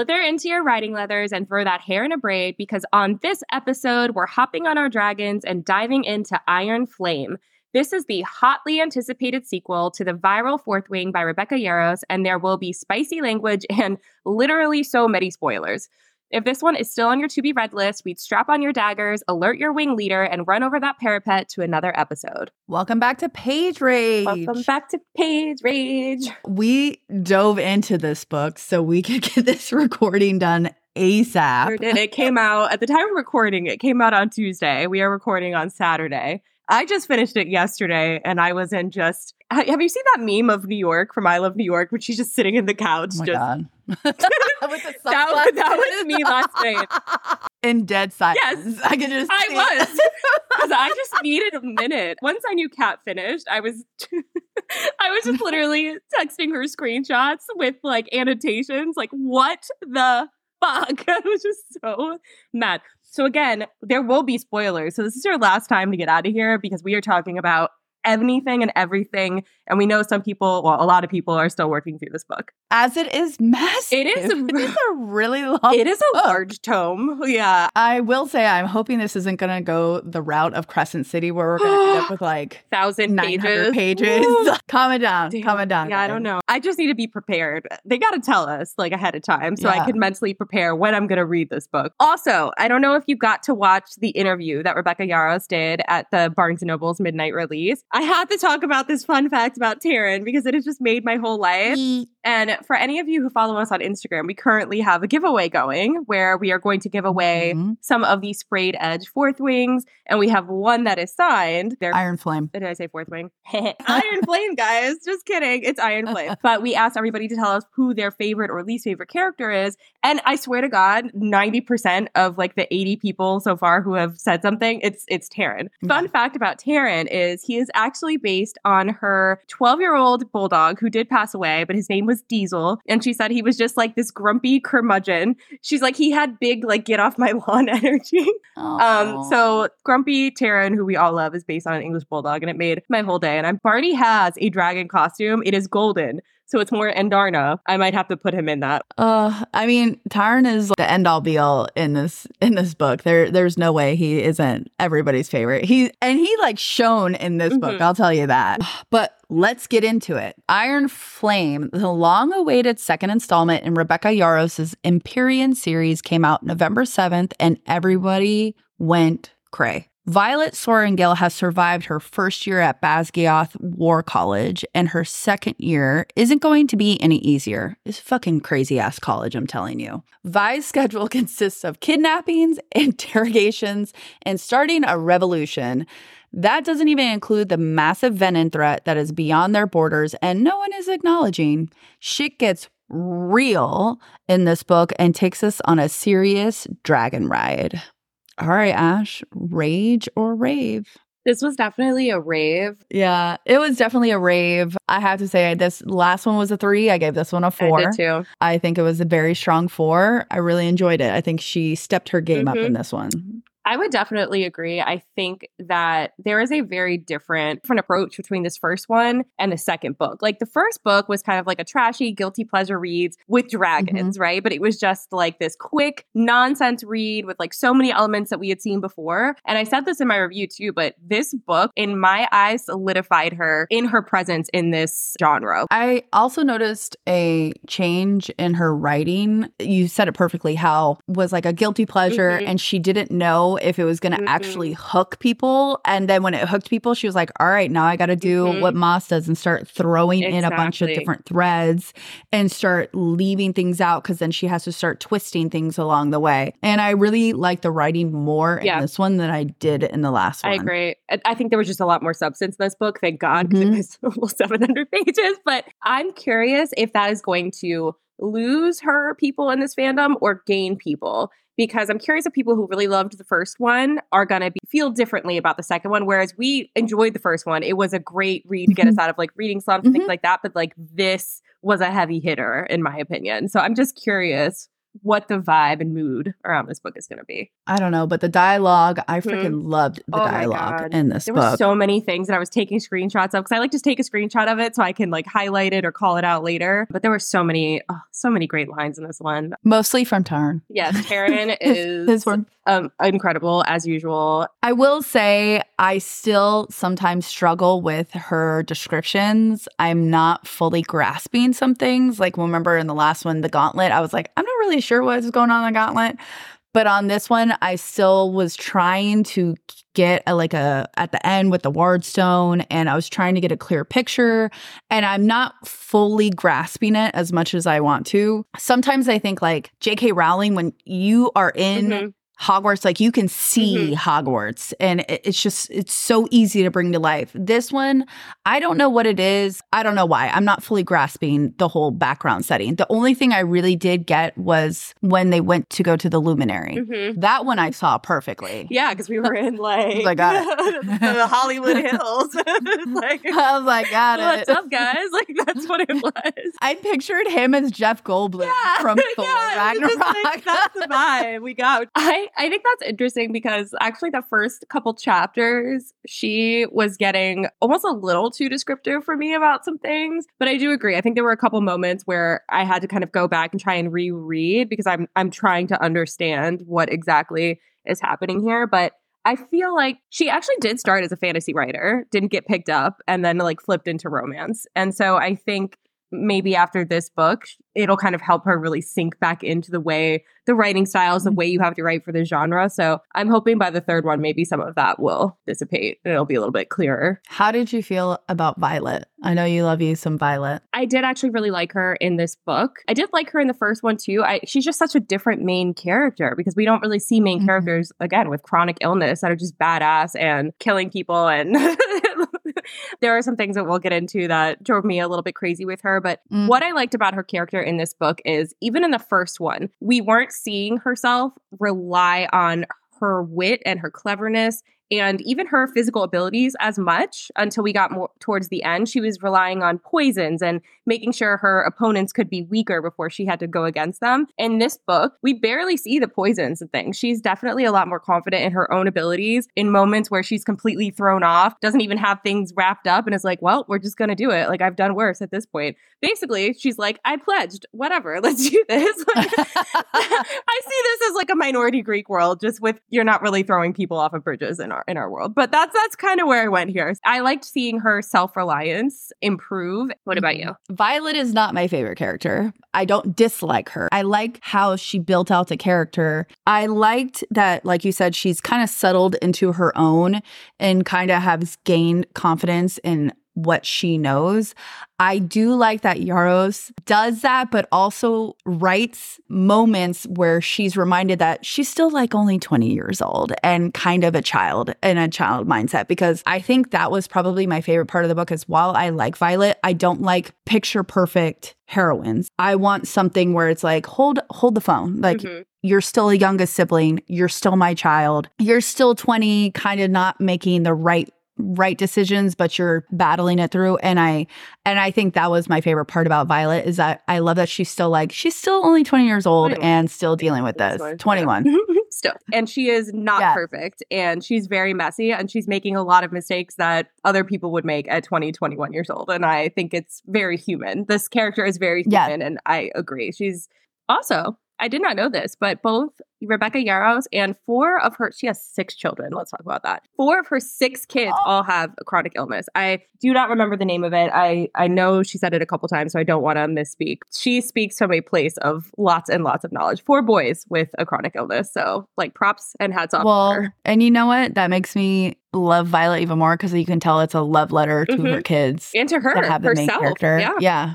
Slither into your riding leathers and throw that hair in a braid because on this episode, we're hopping on our dragons and diving into Iron Flame. This is the hotly anticipated sequel to the viral Fourth Wing by Rebecca Yarros, and there will be spicy language and literally so many spoilers. If this one is still on your to be read list, we'd strap on your daggers, alert your wing leader, and run over that parapet to another episode. Welcome back to Page Rage. Welcome back to Page Rage. We dove into this book so we could get this recording done ASAP. It came out at the time of recording, it came out on Tuesday. We are recording on Saturday. I just finished it yesterday and I was in just have you seen that meme of New York from I Love New York when she's just sitting in the couch Oh my just God. With the that, that was me last night. In dead silence. Yes. I could just I was. Because I just needed a minute. Once I knew Kat finished, I was I was just literally texting her screenshots with like annotations, like what the fuck? I was just so mad. So again, there will be spoilers. So this is your last time to get out of here because we are talking about anything and everything. And we know some people, well, a lot of people are still working through this book. As it is massive. It is- It's a really long It is a book. large tome. Yeah. I will say I'm hoping this isn't going to go the route of Crescent City where we're going to end up with like Thousand pages. pages. Calm it down. Damn. Calm it down. Yeah, I don't know. I just need to be prepared. They got to tell us like ahead of time so I can mentally prepare when I'm going to read this book. Also, I don't know if you got to watch the interview that Rebecca Yarros did at the Barnes and Noble's midnight release. I have to talk about this fun fact about Tairn because it has just made my whole life. And for any of you who follow us on Instagram, we currently have a giveaway going where we are going to give away Mhm. some of the sprayed edge fourth wings, and we have one that is signed. They're Iron Flame. did I say fourth wing? Iron Flame, guys. Just kidding. It's Iron Flame. But we asked everybody to tell us who their favorite or least favorite character is. And I swear to God, 90% of like the 80 people so far who have said something, it's it's Tairn. Fun fact about Tairn is he is actually based on her 12-year-old bulldog who did pass away, but his name was Diesel. And she said he was just like this grumpy curmudgeon. She's like, he had big, like, get off my lawn energy. Um, so Grumpy Tairn, who we all love, is based on an English bulldog, and it made my whole day. And I'm Barney has a dragon costume. It is golden, so it's more Andarna. I might have to put him in that. Uh, I mean, Tairn is the end all be all in this in this book. There, there's no way he isn't everybody's favorite. He and he like shone in this book. Mhm. I'll tell you that. But let's get into it. Iron Flame, the long-awaited second installment in Rebecca Yarros's Empyrean series, came out November seventh, and everybody went cray. Violet Sorrengail has survived her first year at Basgiath War College, and her second year isn't going to be any easier. It's fucking crazy ass college, I'm telling you. Vi's schedule consists of kidnappings, interrogations, and starting a revolution. That doesn't even include the massive venom threat that is beyond their borders and no one is acknowledging. Shit gets real in this book and takes us on a serious dragon ride. All right, Ash, rage or rave? This was definitely a rave. Yeah, it was definitely a rave. I have to say, this last one was a three. I gave this one a four. I did too. I think it was a very strong four. I really enjoyed it. I think she stepped her game up Mhm. in this one. I would definitely agree. I think that there is a very different, different approach between this first one and the second book. Like the first book was kind of like a trashy, guilty pleasure reads with dragons, right? But it was just like this quick nonsense read with like so many elements that we had seen before. And I said this in my review too, but this book, in my eyes, solidified her in her presence in this genre. I also noticed a change in her writing. You said it perfectly how was like a guilty pleasure Mhm. and she didn't know if it was going to Mhm. actually hook people and then when it hooked people she was like all right now I got to do Mhm. what Maas does and start throwing in a bunch of different threads and start leaving things out cuz then she has to start twisting things along the way. And I really like the writing more Yeah. in this one than I did in the last one. I agree. I- think there was just a lot more substance in this book, thank God, because Mhm. it was almost 700 pages. But I'm curious if that is going to lose her people in this fandom or gain people. Because I'm curious if people who really loved the first one are going to feel differently about the second one. Whereas we enjoyed the first one. It was a great read to get us out of like reading slumps and things Mhm. like that. But like this was a heavy hitter, in my opinion. So I'm just curious what the vibe and mood around this book is going to be. I don't know, but the dialogue, I hmm. freaking loved the Oh dialogue in this book. There were so many things that I was taking screenshots of because I like to take a screenshot of it so I can like highlight it or call it out later. But there were so many, oh, so many great lines in this one. Mostly from Tairn. Yes, Tairn is This one. Um, incredible as usual. I will say I still sometimes struggle with her descriptions. I'm not fully grasping some things. Like remember in the last one, the gauntlet, I was like, I'm not really sure what's going on in the gauntlet. But on this one, I still was trying to get a, like a at the end with the ward stone, and I was trying to get a clear picture. And I'm not fully grasping it as much as I want to. Sometimes I think like J.K. Rowling, when you are in Mhm. Hogwarts, like you can see Hogwarts, and it's just it's so easy to bring to life. This one, I don't know what it is. I don't know why. I'm not fully grasping the whole background setting. The only thing I really did get was when they went to go to the luminary. Mhm. That one I saw perfectly. Yeah, because we were in like I got it. the Hollywood Hills. like, I was like, got what's it. up, guys? Like that's what it was. I pictured him as Jeff Goldblum from Thor yeah, Ragnarok. like, that's the vibe we got. I, I think that's interesting because actually the first couple chapters, she was getting almost a little too descriptive for me about some things. But I do agree. I think there were a couple moments where I had to kind of go back and try and reread because I'm I'm trying to understand what exactly is happening here. But I feel like she actually did start as a fantasy writer, didn't get picked up, and then like flipped into romance. And so I think maybe after this book, it'll kind of help her really sink back into the way the writing styles, the way you have to write for the genre. So I'm hoping by the third one, maybe some of that will dissipate and it'll be a little bit clearer. How did you feel about Violet? I know you love you some Violet. I did actually really like her in this book. I did like her in the first one too. I, she's just such a different main character because we don't really see main Mhm. characters again with chronic illness that are just badass and killing people. And there are some things that we'll get into that drove me a little bit crazy with her. But Mm. what I liked about her character in this book is even in the first one, we weren't seeing herself rely on her wit and her cleverness and even her physical abilities as much until we got more towards the end. She was relying on poisons and making sure her opponents could be weaker before she had to go against them. In this book, we barely see the poisons and things. She's definitely a lot more confident in her own abilities in moments where she's completely thrown off, doesn't even have things wrapped up, and is like, well, we're just going to do it. Like, I've done worse at this point. Basically, she's like, I pledged, whatever, let's do this. I see this as like a minority Greek world, just with you're not really throwing people off of bridges in our in our world. But that's that's kind of where I went here. I liked seeing her self reliance improve. What about mm-hmm. you? Violet is not my favorite character. I don't dislike her. I like how she built out the character. I liked that, like you said, she's kind of settled into her own and kind of has gained confidence in what she knows. I do like that Yarros does that, but also writes moments where she's reminded that she's still like only 20 years old and kind of a child in a child mindset. Because I think that was probably my favorite part of the book is while I like Violet, I don't like picture perfect heroines. I want something where it's like, hold, hold the phone. Like Mhm. you're still a youngest sibling. You're still my child. You're still 20, kind of not making the right right decisions but you're battling it through and i and i think that was my favorite part about violet is that i love that she's still like she's still only 20 years old 21. and still dealing with this 21 Still. And she is not Yeah. perfect and she's very messy and she's making a lot of mistakes that other people would make at 20, 21 years old. And I think it's very human. This character is very Yeah. human and I agree. She's also, I did not know this, but both Rebecca Yarros and four of her, she has six children. Let's talk about that. Four of her six kids Oh. all have a chronic illness. I do not remember the name of it. I, I know she said it a couple times, so I don't want to misspeak. She speaks from a place of lots and lots of knowledge. Four boys with a chronic illness. So, like, props and hats off. well her. and you know what that makes me love violet even more because you can tell it's a love letter to her Mhm. kids And to her, that have the main herself. character Yeah. yeah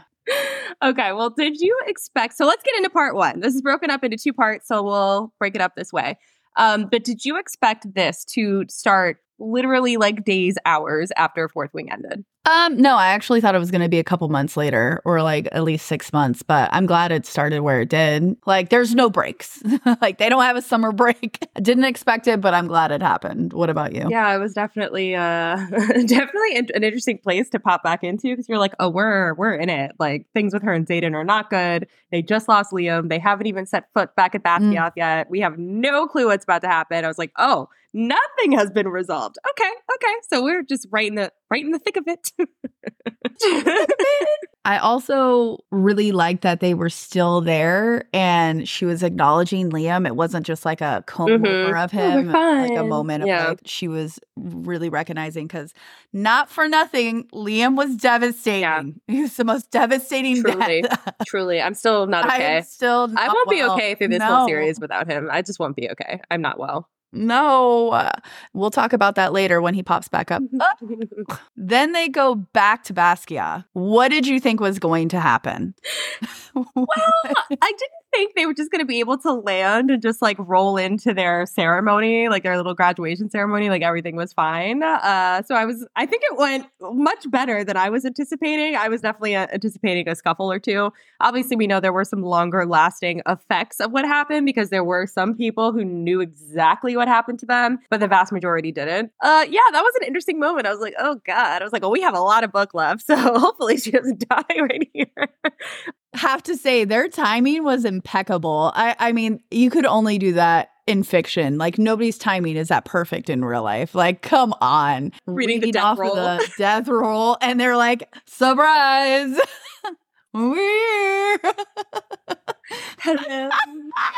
okay, well, did you expect? So let's get into part one. This is broken up into two parts, so we'll break it up this way. Um, but did you expect this to start literally like days, hours after Fourth Wing ended? Um, no, I actually thought it was going to be a couple months later or like at least six months, but I'm glad it started where it did. Like, there's no breaks. like, they don't have a summer break. I didn't expect it, but I'm glad it happened. What about you? Yeah, it was definitely, uh, definitely an interesting place to pop back into because you're like, oh, we're we're in it. Like things with her and Xaden are not good. They just lost Liam. They haven't even set foot back at Basgiath mm. yet. We have no clue what's about to happen. I was like, oh, nothing has been resolved. Okay, okay. So we're just right in the right in the thick of it. I also really liked that they were still there and she was acknowledging Liam. It wasn't just like a comb mm-hmm. over of him, oh, like a moment of yeah. like she was really recognizing because not for nothing, Liam was devastating. Yeah. He was the most devastating Truly. death. Truly. I'm still not okay. I'm still I won't well. be okay through this no. whole series without him. I just won't be okay. I'm not well. No, uh, we'll talk about that later when he pops back up. then they go back to Basgiath. What did you think was going to happen? well, I didn't think they were just going to be able to land and just like roll into their ceremony, like their little graduation ceremony, like everything was fine. Uh, so I was, I think it went much better than I was anticipating. I was definitely uh, anticipating a scuffle or two. Obviously, we know there were some longer lasting effects of what happened because there were some people who knew exactly what happened to them, but the vast majority didn't. Uh, yeah, that was an interesting moment. I was like, oh God. I was like, well, we have a lot of book left. So hopefully she doesn't die right here have to say their timing was impeccable. I, I mean, you could only do that in fiction. Like nobody's timing is that perfect in real life. Like, come on. Reading, Reading the death off roll. Of the death roll, and they're like, surprise. We're Hello,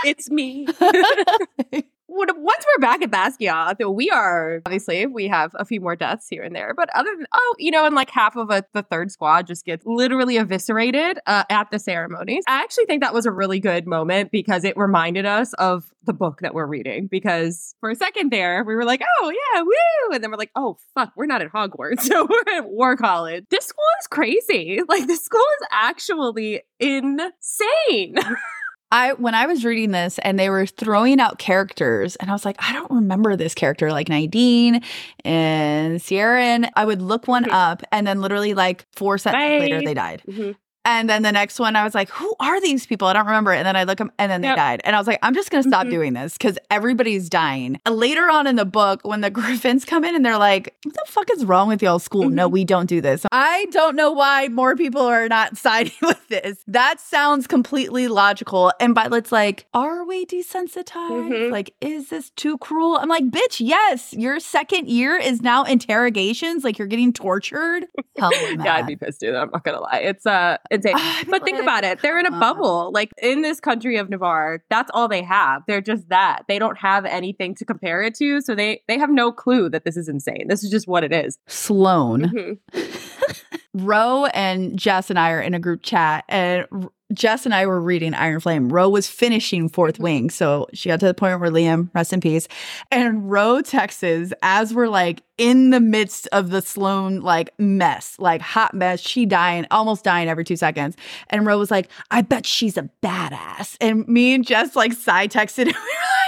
it's me once we're back at Basgiath, we are obviously we have a few more deaths here and there, but other than oh, you know, and like half of a, the third squad just gets literally eviscerated uh, at the ceremonies. I actually think that was a really good moment because it reminded us of the book that we're reading. Because for a second there, we were like, oh yeah, woo, and then we're like, oh fuck, we're not at Hogwarts, so we're at War College. This school is crazy. Like this school is actually insane. I when I was reading this and they were throwing out characters and I was like, I don't remember this character like Nadine and Sierra and I would look one up and then literally like four sentences later they died. Mm-hmm. And then the next one, I was like, who are these people? I don't remember. And then I look them and then they yep. died. And I was like, I'm just going to stop mm-hmm. doing this because everybody's dying. Later on in the book, when the Griffins come in and they're like, what the fuck is wrong with y'all school? Mm-hmm. No, we don't do this. I don't know why more people are not siding with this. That sounds completely logical. And Violet's like, are we desensitized? Mm-hmm. Like, is this too cruel? I'm like, bitch, yes. Your second year is now interrogations. Like, you're getting tortured. Hell yeah, I'd be pissed too. I'm not going to lie. It's, uh, insane. but think about it. They're in a bubble. Like in this country of Navarre, that's all they have. They're just that. They don't have anything to compare it to. So they they have no clue that this is insane. This is just what it is. Sloane. Mm-hmm. Ro and Jess and I are in a group chat, and Jess and I were reading Iron Flame. Ro was finishing Fourth mm-hmm. Wing. So she got to the point where Liam, rest in peace. And Ro texts as we're like in the midst of the Sloane like mess, like hot mess. She dying, almost dying every two seconds. And Ro was like, I bet she's a badass. And me and Jess like side texted.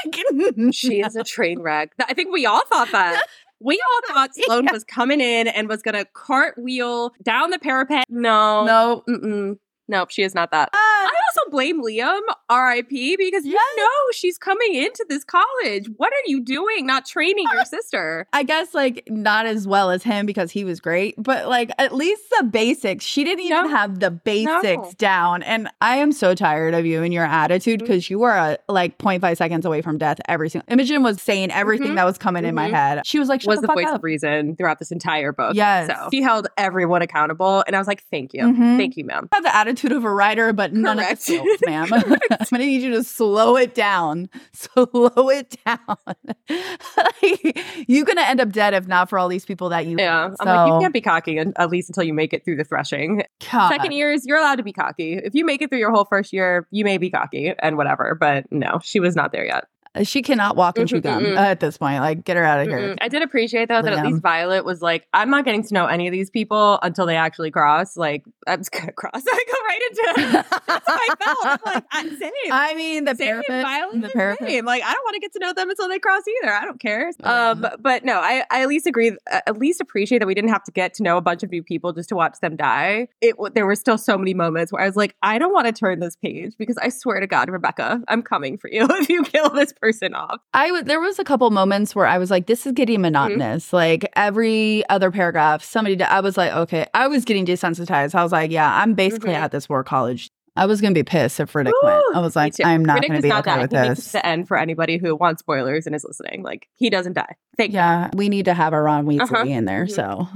We like, mm-hmm. she is a train wreck. I think we all thought that. We all thought Sloane yeah. was coming in and was going to cartwheel down the parapet. No. No. Mm-mm. Nope, she is not that. Uh, I also blame Liam, RIP, because yes. you know she's coming into this college. What are you doing not training your sister? I guess like not as well as him because he was great, but like at least the basics. She didn't even no. have the basics no. down. And I am so tired of you and your attitude because mm-hmm. you were uh, like 0.5 seconds away from death every single Imogen was saying everything mm-hmm. that was coming mm-hmm. in my mm-hmm. head. She was like, was the, the voice up. of reason throughout this entire book. Yes. So she held everyone accountable. And I was like, thank you. Mm-hmm. Thank you, ma'am. I have the attitude of a writer, but none Correct. of the skills, ma'am. I'm going to need you to slow it down. Slow it down. You're going to end up dead if not for all these people that you. Yeah, so. I'm like, you can't be cocky at least until you make it through the threshing. God. Second years, you're allowed to be cocky. If you make it through your whole first year, you may be cocky and whatever. But no, she was not there yet She cannot walk and chew gum Mm-mm-mm. at this point. Like, get her out of here. I did appreciate though that at least Violet was like, I'm not getting to know any of these people until they actually cross. Like, I'm just gonna cross. I go right into That's how I felt. I'm like, I, same. I mean, the same, parapet. Violet, the parapet. same. Like, I don't want to get to know them until they cross either. I don't care. Yeah. Um, but no, I, I at least agree. uh, At least appreciate that we didn't have to get to know a bunch of new people just to watch them die. It there were still so many moments where I was like, I don't want to turn this page because I swear to God, Rebecca, I'm coming for you if you kill this person off. I w- there was a couple moments where I was like, this is getting monotonous. Like every other paragraph, somebody, d- I was like, okay, I was getting desensitized. I was like, yeah, I'm basically Mhm. at this war college. I was gonna be pissed if Ridoc went. I was like. I'm not Ridoc gonna be not okay that. with he this. the end for anybody who wants spoilers and is listening. Like he doesn't die. Thank Yeah, we need to have a Ron Weasley Uh-huh. in there, Mhm. so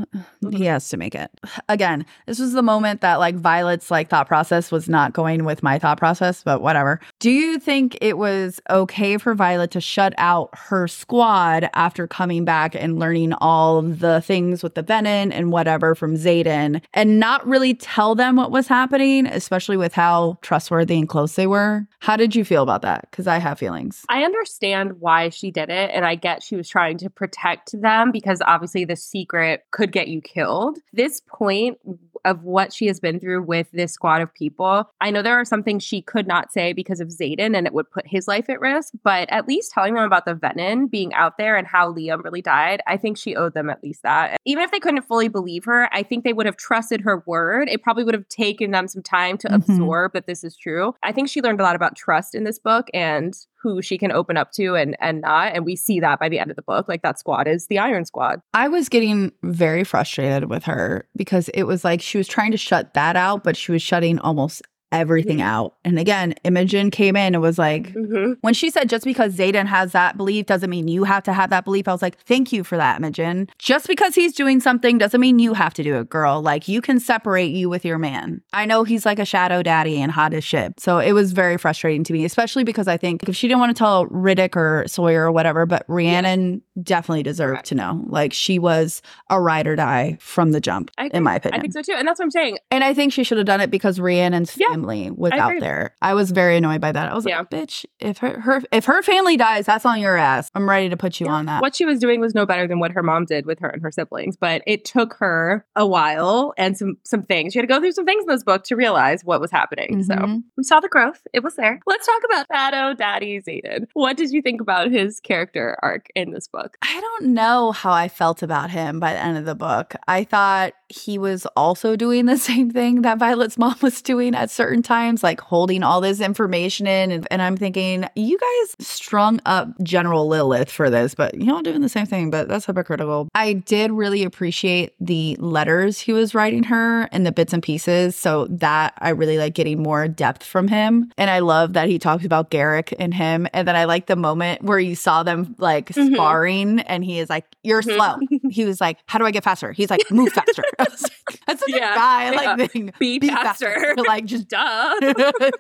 he has to make it. Again, this was the moment that like Violet's like thought process was not going with my thought process, but whatever. Do you think it was okay for Violet to shut out her squad after coming back and learning all the things with the Venom and whatever from Xaden and not really tell them what was happening, especially with how trustworthy and close they were? How did you feel about that? Because I have feelings. I understand why she did it, and I get she was trying to protect them because obviously the secret could get you killed. This point of what she has been through with this squad of people, I know there are some things she could not say because of Xaden and it would put his life at risk, but at least telling them about the Venom being out there and how Liam really died, I think she owed them at least that. Even if they couldn't fully believe her, I think they would have trusted her word. It probably would have taken them some time to Mhm. absorb that this is true. I think she learned a lot about trust in this book and who she can open up to and and not and we see that by the end of the book like that squad is the iron squad. I was getting very frustrated with her because it was like she was trying to shut that out, but she was shutting almost everything Mhm. out. And again, Imogen came in and was like, mm-hmm. when she said just because Xaden has that belief doesn't mean you have to have that belief, I was like, thank you for that, Imogen. Just because he's doing something doesn't mean you have to do it, girl. Like you can separate you with your man. I know he's like a shadow daddy and hot as shit. So it was very frustrating to me, especially because I think if she didn't want to tell Ridoc or Sawyer or whatever, but Rhiannon definitely deserved Correct. to know. Like she was a ride or die from the jump, in my opinion. I think so too and that's what I'm saying And I think she should have done it because Rhiannon's Yeah, family was I out agree. there. I was very annoyed by that. I was Yeah. like, bitch, if her, her if her family dies, that's on your ass. I'm ready to put you on that. what she was doing was no better than what her mom did with her and her siblings but it took her a while and some some things she had to go through some things in this book to realize what was happening so Mhm. we saw the growth it was there let's talk about Shadow Daddy Xaden what did you think about his character arc in this book I don't know how I felt about him by the end of the book. I thought he was also doing the same thing that Violet's mom was doing at certain times, like holding all this information in. And, and I'm thinking, you guys strung up General Lilith for this, but you're all doing the same thing, but that's hypocritical. I did really appreciate the letters he was writing her and the bits and pieces. So that I really like getting more depth from him. And I love that he talks about Garrick and him. And then I like the moment where you saw them like Mhm. sparring and he is like, You're Mhm. slow. He was like, How do I get faster? He's like, Move faster. Was like, That's Yeah, a guy yeah. like thing. be, faster, Like just duh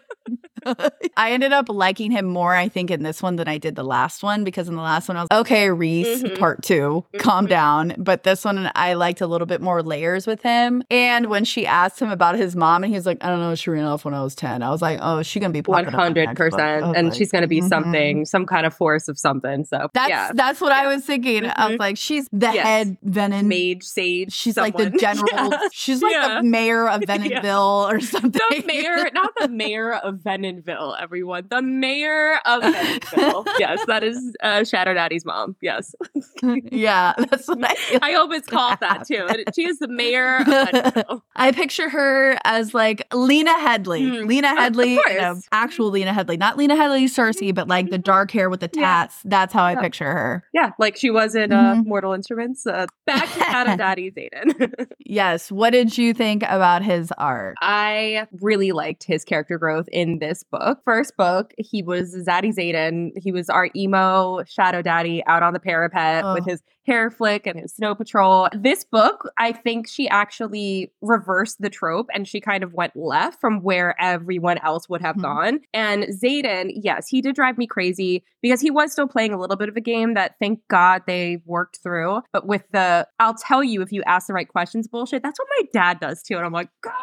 I ended up liking him more, I think, in this one than I did the last one because in the last one I was okay, Rhys, Mhm. part 2 calm Mhm. down. But this one I liked a little bit more layers with him. And when she asked him about his mom, and he was like, I don't know, she ran off when I was ten. I was like, oh, is she gonna be One popping up in the hundred next book? I percent, and like, she's going to be mhm. something, some kind of force of something. So That's yeah, that's what I was thinking. I was like, she's the Yes. head Venom. mage, sage. She's like the general. Yeah. She's like Yeah. the mayor of Venomville or something. The mayor, not the mayor of Venonville, everyone. The mayor of Venonville. yes, that is uh, Shadow Daddy's mom. Yes. yeah, that's what I. I hope it's called that too. She is the mayor. I picture her as like Lena Headey. Mm, Lena Headey, you know, course. actual Lena Headey, not Lena Headey Cersei, but like the dark hair with the Yeah. tats. That's how I Yeah. picture her. Yeah, like she was in uh, Mhm. Mortal Instruments. Uh, back to Shadow Daddy Xaden. Yes. What did you think about his art? I really liked his character growth in this book. First book, he was Zaddy Xaden. He was our emo shadow daddy out on the parapet Oh. with his hair flick and his snow patrol. This book, I think she actually reversed the trope and she kind of went left from where everyone else would have Mhm. gone. And Xaden, yes, he did drive me crazy because he was still playing a little bit of a game that thank God they worked through. But with the I'll tell you if you ask the right questions bullshit, that's what my dad does too. And I'm like, God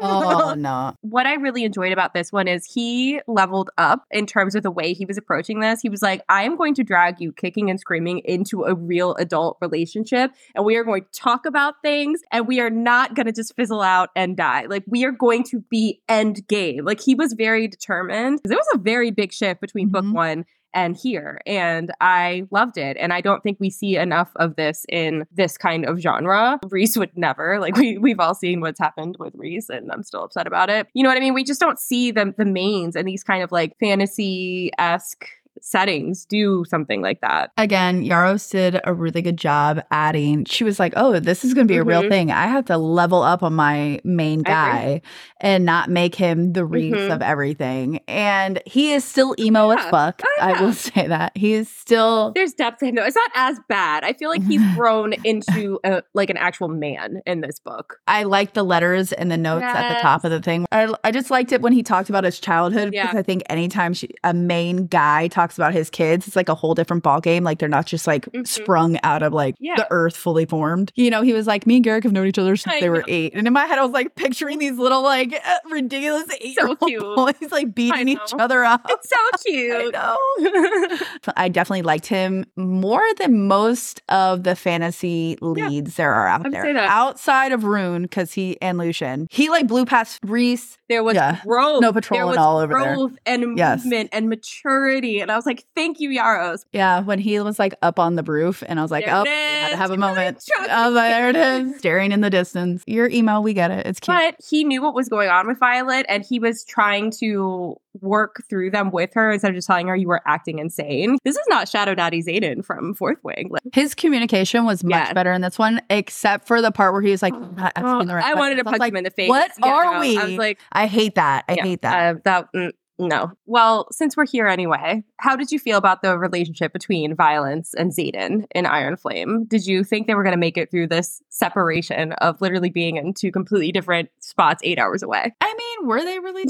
oh no. What I really enjoyed about this one is he leveled up in terms of the way he was approaching this. He was like, I am going to drag you kicking and screaming into a real adult relationship and we are going to talk about things and we are not going to just fizzle out and die. Like we are going to be end game. Like he was very determined. It was a very big shift between mm-hmm. book 1 and here. And I loved it. And I don't think we see enough of this in this kind of genre. Rhys would never. Like we we've all seen what's happened with Rhys and I'm still upset about it. You know what I mean? We just don't see the the mains and these kind of like fantasy-esque settings do something like that. Again, Yarros did a really good job adding. She was like, "Oh, this is going to be a real Mhm. thing. I have to level up on my main guy and not make him the Rhys Mhm. of everything." And he is still emo as fuck. Oh, I will say that he is still. There's depth to him though. It's not as bad. I feel like he's grown into a, like an actual man in this book. I like the letters and the notes at the top of the thing. I, I just liked it when he talked about his childhood Yeah. because I think anytime she, a main guy talks about his kids, it's like a whole different ball game. Like they're not just like Mhm. sprung out of like Yeah. the earth fully formed. You know, he was like, me and Garrick have known each other since I they were eight. And in my head, I was like picturing these little like uh, ridiculous eight old cute. boys like beating each other up. It's so I cute. know. I definitely liked him more than most of the fantasy leads there are out would there. Outside of Ruhn, because he and Lucien. He like blew past Rhys. There was Yeah. growth. No there patrolling all over there. growth and Yes. movement and maturity. And I was like, thank you, Yarros. Yeah, when he was like up on the roof, and I was like, There oh, it had to have a You moment. I was like, there it is, staring in the distance. Your email, we get it. It's cute. But he knew what was going on with Violet and he was trying to work through them with her instead of just telling her you were acting insane. This is not Shadow Daddy Xaden from Fourth Wing. Like, His communication was much Yeah. better in this one, except for the part where he was like, asking oh, right I wanted to questions. I was punch like, him in the face. What Yeah, are no. we? I was like, I hate that. I yeah, hate that. Uh, that mm, no. Well, since we're here anyway, how did you feel about the relationship between Violence and Xaden in Iron Flame? Did you think they were going to make it through this separation of literally being in two completely different spots eight hours away? I mean, were they really?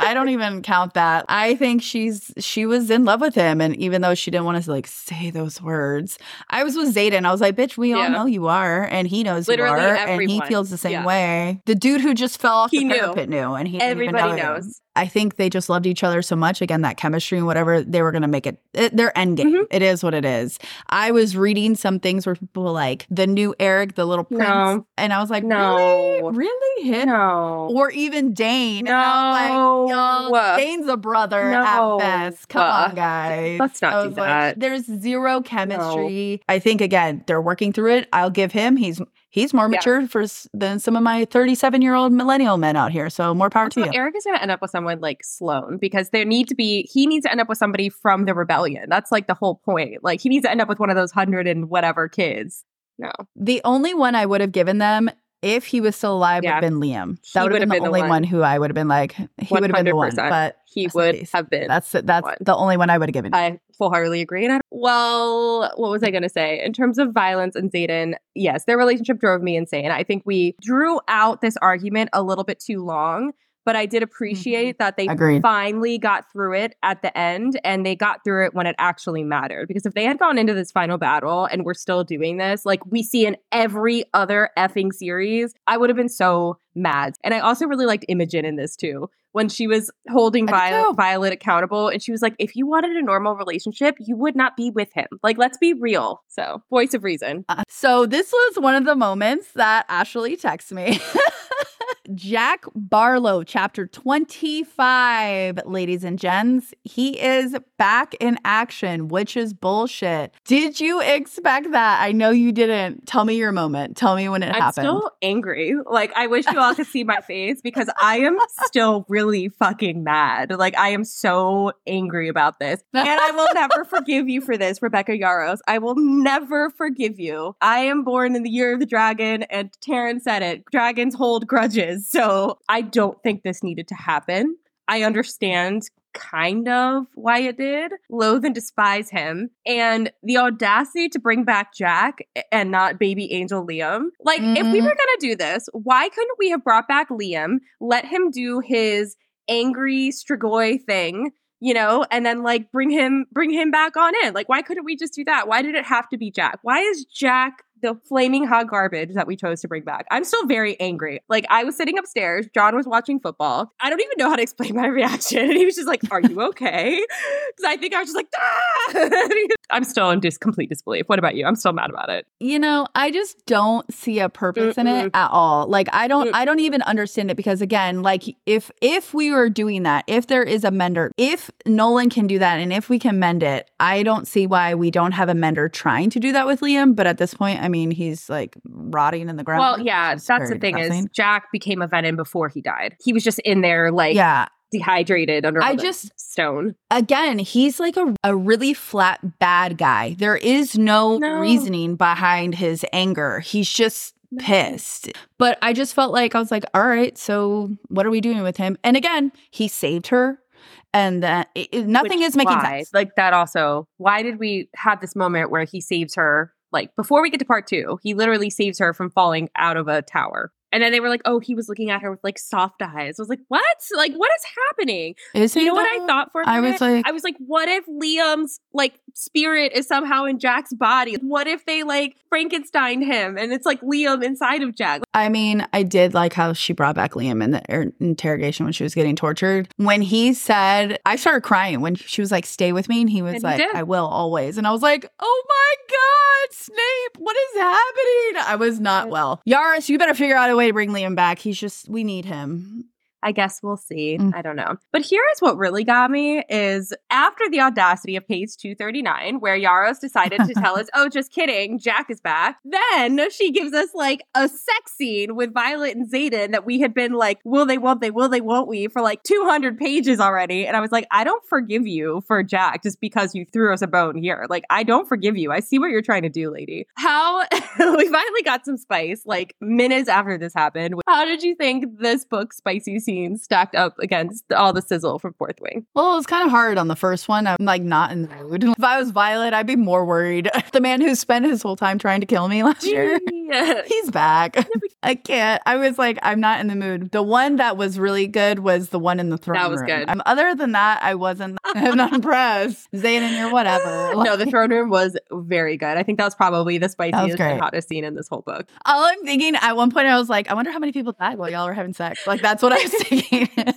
I don't even count that. I think she's she was in love with him, and even though she didn't want to like say those words, I was with Xaden. I was like, "Bitch, we all know you are, and he knows Literally you are, and he feels the same Yeah. way." The dude who just fell off He the knew. parapet knew, and he Everybody know him. I think they just loved each other so much. Again, that chemistry and whatever they were going to make it, it their end game. Mhm. It is what it is. I was reading some things where people were like the new Aaric, the little prince, No. and I was like, No. really, really him, No. or even Dain. Was like, No. Dain's a brother No. at best. Come on, guys. Let's not do like, that. There's zero chemistry. I think again, they're working through it. I'll give him. He's he's more Yeah. mature for than some of my 37 year old millennial men out here. So more power Also, to you. Aaric is going to end up with someone like Sloane because there need to be, he needs to end up with somebody from the rebellion. That's like the whole point. Like, he needs to end up with one of those hundred and whatever kids. No. The only one I would have given them if he was still alive Yeah. would have been Liam. That would have been the been the only one. one. who I would have been like, he would have been the one. But He would have been. that's that's one. the only one I would have given. I full heartedly agree. And I, well, what was I going to say? In terms of violence and Xaden, yes, their relationship drove me insane. I think we drew out this argument a little bit too long, but I did appreciate that they Agreed. finally got through it at the end and they got through it when it actually mattered. Because if they had gone into this final battle and we're still doing this, like we see in every other effing series, I would have been so mad. And I also really liked Imogen in this too. When she was holding Violet. Violet accountable, and she was like, if you wanted a normal relationship, you would not be with him. Like, let's be real. So, voice of reason. Uh, so this was one of the moments that Ashley texted me. Jack Barlowe, chapter 25, ladies and gents. He is back in action, which is bullshit. Did you expect that? I know you didn't. Tell me your moment. Tell me when it happened. I'm still angry. Like, I wish you all could see my face because I am still really fucking mad. Like, I am so angry about this. And I will never forgive you for this, Rebecca Yarros. I will never forgive you. I am born in the year of the dragon, and Tairn said it dragons hold grudges. So I don't think this needed to happen. I understand kind of why it did. Loathe and despise him. And the audacity to bring back Jack and not baby angel Liam. Like, if we Mhm. were going to do this, why couldn't we have brought back Liam, let him do his angry Strigoi thing? You know, and then like bring him bring him back on in. Like, why couldn't we just do that? Why did it have to be Jack? Why is Jack the flaming hot garbage that we chose to bring back. I'm still very angry. Like I was sitting upstairs, John was watching football. I don't even know how to explain my reaction. And he was just like, Are you okay? Because I think I was just like, ah! I'm still in dis- complete disbelief. What about you? I'm still mad about it. You know, I just don't see a purpose in it at all. Like I don't Mm. I don't even understand it because again, like if if we were doing that, if there is a mender, if Nolon can do that and if we can mend it, I don't see why we don't have a mender trying to do that with Liam, but at this point, I mean, he's like rotting in the ground. Well, yeah, that's the thing depressing. is Jack became a venom before he died. He was just in there like yeah. dehydrated under I just- stone. Again, he's like a, a really flat bad guy. There is no, No. reasoning behind his anger. He's just pissed. But I just felt like I was like, all right, so what are we doing with him? And again, he saved her. And that it- nothing Which- is making why? sense. Like that also. Why did we have this moment where he saves her? Like before we get to part two, he literally saves her from falling out of a tower. And then they were like, "Oh, he was looking at her with like soft eyes." I was like, "What? Like, what is happening?" Is You he know what I thought for a minute? I was like, I was like, "What if Liam's like spirit is somehow in Jack's body? What if they like Frankenstein him and it's like Liam inside of Jack?" I mean, I did like how she brought back Liam in the er- interrogation when she was getting tortured. When he said, I started crying when she was like, stay with me. And he was And like, did. I will always. And I was like, oh my God, Snape, what is happening? I was not well. Yarros, you better figure out a way to bring Liam back. He's just, we need him. I guess we'll see. Mm. I don't know. But here is what really got me is after the audacity of page 239, where Yarros decided to tell us, oh, just kidding, Jack is back. Then she gives us like a sex scene with Violet and Xaden that we had been like, will they, won't they, will they, won't we, for like 200 pages already. And I was like, I don't forgive you for Jack just because you threw us a bone here. Like, I don't forgive you. I see what you're trying to do, lady. How we finally got some spice like minutes after this happened. How did you think this book, Spicy Scene, stacked up against all the sizzle from Fourth Wing? Well, it was kind of hard on the first one. I'm like not in the mood. If I was Violet, I'd be more worried. the man who spent his whole time trying to kill me last year. Yeah. He's back. I can't. I was like, I'm not in the mood. The one that was really good was the one in the throne room. That was room. good. Um, other than that, I wasn't. I'm not impressed. Xaden or whatever. no, the throne room was very good. I think that was probably the spiciest and hottest scene in this whole book. All I'm thinking at one point, I was like, I wonder how many people died while y'all were having sex. Like that's what I was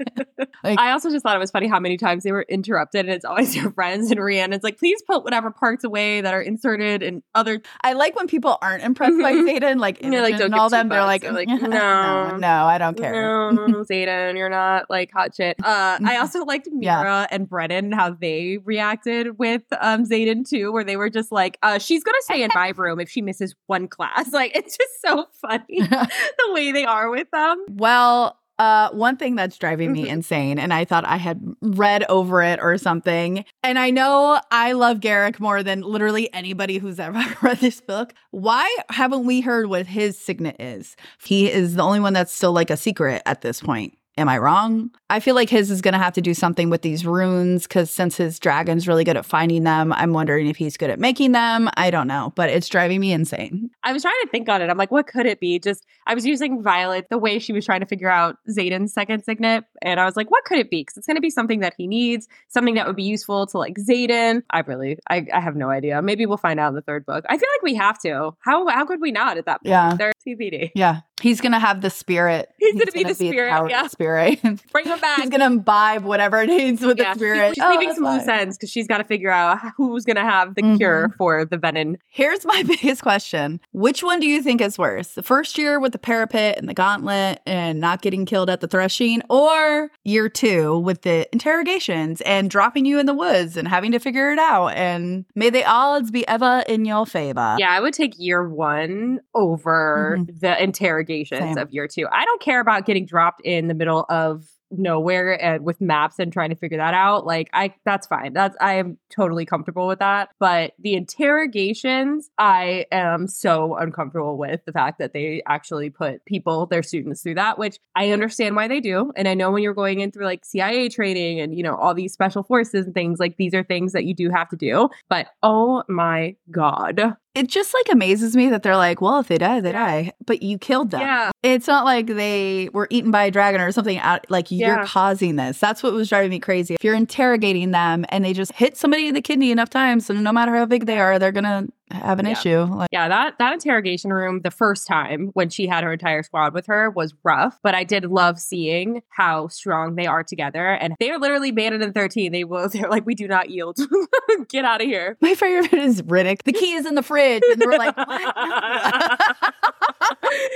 Like- I also just thought it was funny how many times they were interrupted, and it's always your friends. And Rhiannon's like, "Please put whatever parts away that are inserted and other." I like when people aren't impressed by Mhm. Xaden, like They're like, "Don't and all them. They're like, They're like, no, "No." no, I don't care. No, Xaden, you're not like hot shit. Uh, I also liked Yeah. Mira and Brennan how they reacted with um Xaden too, where they were just like, uh, "She's gonna stay in my room if she misses one class." Like it's just so funny the way they are with them. Well, uh, one thing that's driving me Mhm. insane, and I thought I had read over it or something, and I know I love Garrick more than literally anybody who's ever read this book. Why haven't we heard what his signet is? He is the only one that's still like a secret at this point. Am I wrong? I feel like his is going to have to do something with these runes because since his dragon's really good at finding them, I'm wondering if he's good at making them. I don't know, but it's driving me insane. I was trying to think on it. I'm like, what could it be? Just I was using Violet the way she was trying to figure out Xaden's second signet, and I was like, what could it be? Because it's going to be something that he needs, something that would be useful to like Zayden. I really, I, I have no idea. Maybe we'll find out in the third book. I feel like we have to. How how could we not at that point? Yeah. They're TBD. Yeah. He's going to have the spirit. He's gonna be the spirit, power yeah. spirit. Bring him back. He's gonna imbibe whatever it needs with yeah, the spirit. she's Oh, leaving some loose ends because she's got to figure out who's going to have the Mhm. cure for the venom. Here's my biggest question: Which one do you think is worse? The first year with the parapet and the gauntlet and not getting killed at the threshing, or year two with the interrogations and dropping you in the woods and having to figure it out? And may the odds be ever in your favor. Yeah, I would take year one over the interrogations Same. of year two. I don't care about getting dropped in the middle of nowhere and with maps and trying to figure that out. Like I that's fine. That's I am totally comfortable with that. But the interrogations, I am so uncomfortable with the fact that they actually put people, their students through that, which I understand why they do. And I know when you're going in through like CIA training and you know all these special forces and things, like these are things that you do have to do. But oh my God. It just like amazes me that they're like, well, if they die, they die. But you killed them. Yeah. It's not like they were eaten by a dragon or something out like you're causing this. That's what was driving me crazy. If you're interrogating them and they just hit somebody in the kidney enough times, so no matter how big they are, they're gonna have an Yeah. issue. Like, Yeah, that that interrogation room the first time when she had her entire squad with her was rough, but I did love seeing how strong they are together. And they are literally banded in 13. They will they're like, we do not yield. Get out of here. my favorite is Ridoc. The key is in the fridge. And we're like, what?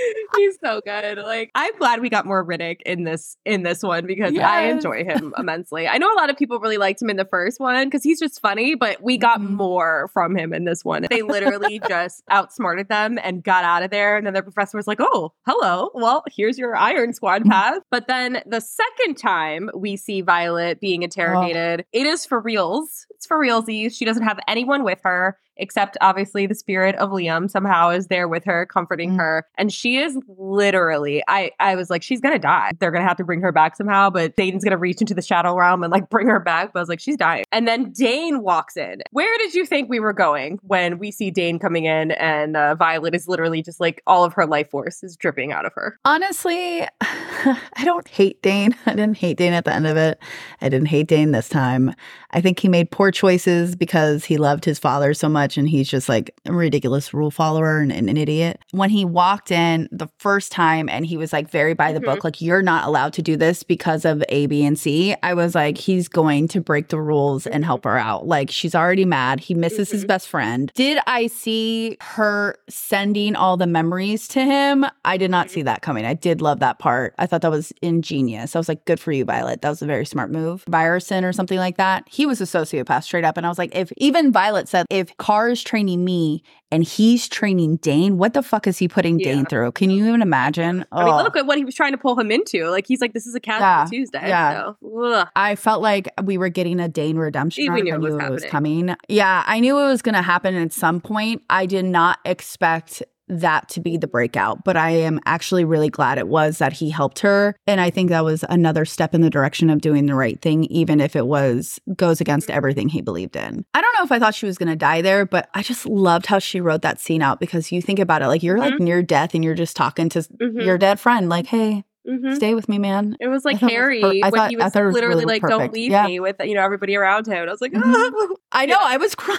He's so good. Like I'm glad we got more Ridoc in this in this one because I enjoy him immensely. I know a lot of people really liked him in the first one because he's just funny, but we got Mhm. more from him in this one. They literally just outsmarted them and got out of there. And then their professor was like, "Oh, hello. Well, here's your Iron Squad path." But then the second time we see Violet being interrogated, it is for reals. It's for realsies. She doesn't have anyone with her except obviously the spirit of Liam somehow is there with her, comforting Mm. her. And she is literally, I, I was like, she's gonna die. They're gonna have to bring her back somehow, but Dain's gonna reach into the shadow realm and like bring her back. But I was like, she's dying. And then Dain walks in. Where did you think we were going when we see Dain coming in and uh, Violet is literally just like all of her life force is dripping out of her? Honestly, I don't hate Dain. I didn't hate Dain at the end of it. I didn't hate Dain this time. I think he made poor choices because he loved his father so much and he's just like a ridiculous rule follower and, and an idiot. When he walked in the first time and he was like very by the Mhm. book, like, you're not allowed to do this because of A, B, and C, I was like, he's going to break the rules and help her out. Like, she's already mad. He misses his Mhm. best friend. Did I see her sending all the memories to him? I did not see that coming. I did love that part. I thought that was ingenious. I was like, good for you, Violet. That was a very smart move. Byerson or something like that. He was a sociopath straight up. And I was like, if even Violet said, if Carr is training me and he's training Dain, what the fuck is he putting Yeah. Dain through? Can you even imagine? I mean, Ugh. look at what he was trying to pull him into. Like he's like, this is a casual Yeah, Tuesday. yeah. So. I felt like we were getting a Dain redemption. We knew I it knew was it was coming. Yeah, I knew it was going to happen at some point. I did not expect that to be the breakout, but I am actually really glad it was that he helped her. And I think that was another step in the direction of doing the right thing, even if it was goes against everything he believed in. I don't know if I thought she was going to die there, but I just loved how she wrote that scene out because you think about it, like you're like near death and you're just talking to Mhm. your dead friend, like, hey, Mhm. stay with me, man. It was I like was Harry per- I when thought- he I was thought was literally really like, "Don't leave Yeah. me" with you know everybody around him. And I was like, Mhm. "Ah." I know. I was crying.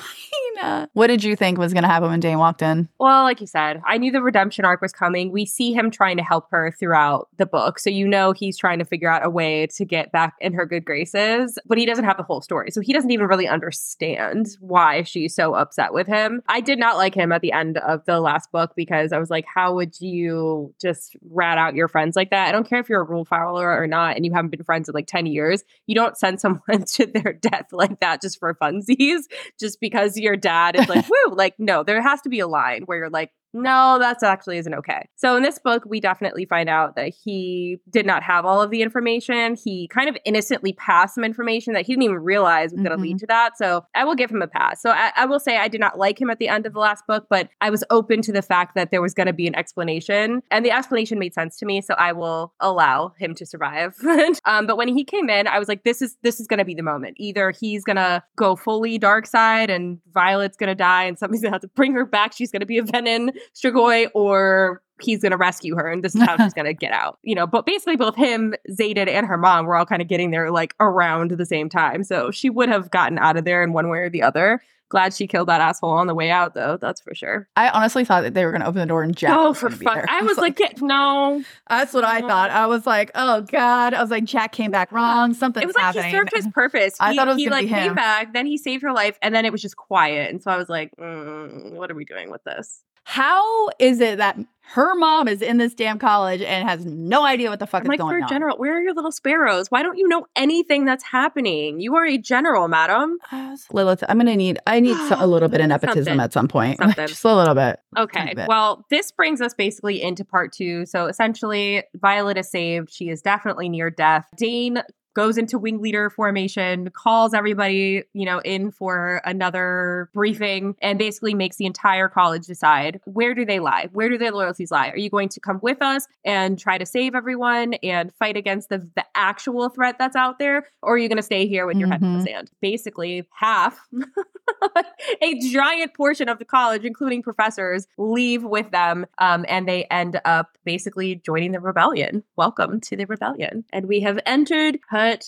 Uh, What did you think was going to happen when Dain walked in? Well, like you said, I knew the redemption arc was coming. We see him trying to help her throughout the book. So you know he's trying to figure out a way to get back in her good graces, but he doesn't have the whole story. So he doesn't even really understand why she's so upset with him. I did not like him at the end of the last book because I was like, how would you just rat out your friends like that? Don't care if you're a rule follower or not and you haven't been friends in like 10 years. You don't send someone to their death like that just for funsies just because your dad is like, woo, like, no, there has to be a line where you're like, no, that's actually isn't okay. So in this book, we definitely find out that he did not have all of the information. He kind of innocently passed some information that he didn't even realize was going to lead to that. So I will give him a pass. So I, I will say I did not like him at the end of the last book, but I was open to the fact that there was going to be an explanation, and the explanation made sense to me. So I will allow him to survive. um, but when he came in, I was like, this is this is going to be the moment. Either he's going to go fully dark side, and Violet's going to die, and somebody's going to have to bring her back. She's going to be a venom. Strigoi or he's going to rescue her and this is how she's going to get out. You know, but basically both him, Xaden, and her mom were all kind of getting there like around the same time. So she would have gotten out of there in one way or the other. Glad she killed that asshole on the way out though. That's for sure. I honestly thought that they were going to open the door and Jack. oh, for fuck. I was like, get, no. that's what I thought. I was like, oh God. I was like, Jack came back wrong. Something. It was like he served his purpose. I he, thought it was he like be came back, then he saved her life, and then it was just quiet. And so I was like, mm, what are we doing with this? How is it that her mom is in this damn college and has no idea what the fuck I'm is like, going for on? general, where are your little sparrows? Why don't you know anything that's happening? You are a general, madam. Uh, Was- Lilith, I'm gonna need. I need a little bit of nepotism Something. at some point, Something. just a little bit. Okay. Bit. Well, this brings us basically into part two. So essentially, Violet is saved. She is definitely near death. Dain goes into wing leader formation, calls everybody, you know, in for another briefing, and basically makes the entire college decide where do they lie? Where do their loyalties lie? Are you going to come with us and try to save everyone and fight against the, the actual threat that's out there? Or are you going to stay here with your head in the sand? Basically, half, a giant portion of the college, including professors, leave with them um, and they end up basically joining the rebellion. Welcome to the rebellion. And we have entered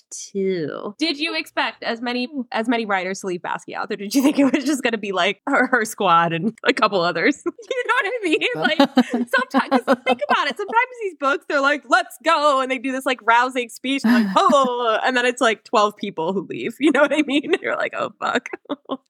Two? Did you expect as many as many riders to leave Basgiath, or did you think it was just going to be like her, her squad and a couple others? you know what I mean? Like sometimes, think about it. Sometimes these books, they're like, "Let's go," and they do this like rousing speech, like, "Oh," and then it's like twelve people who leave. You know what I mean? You're like, "Oh fuck."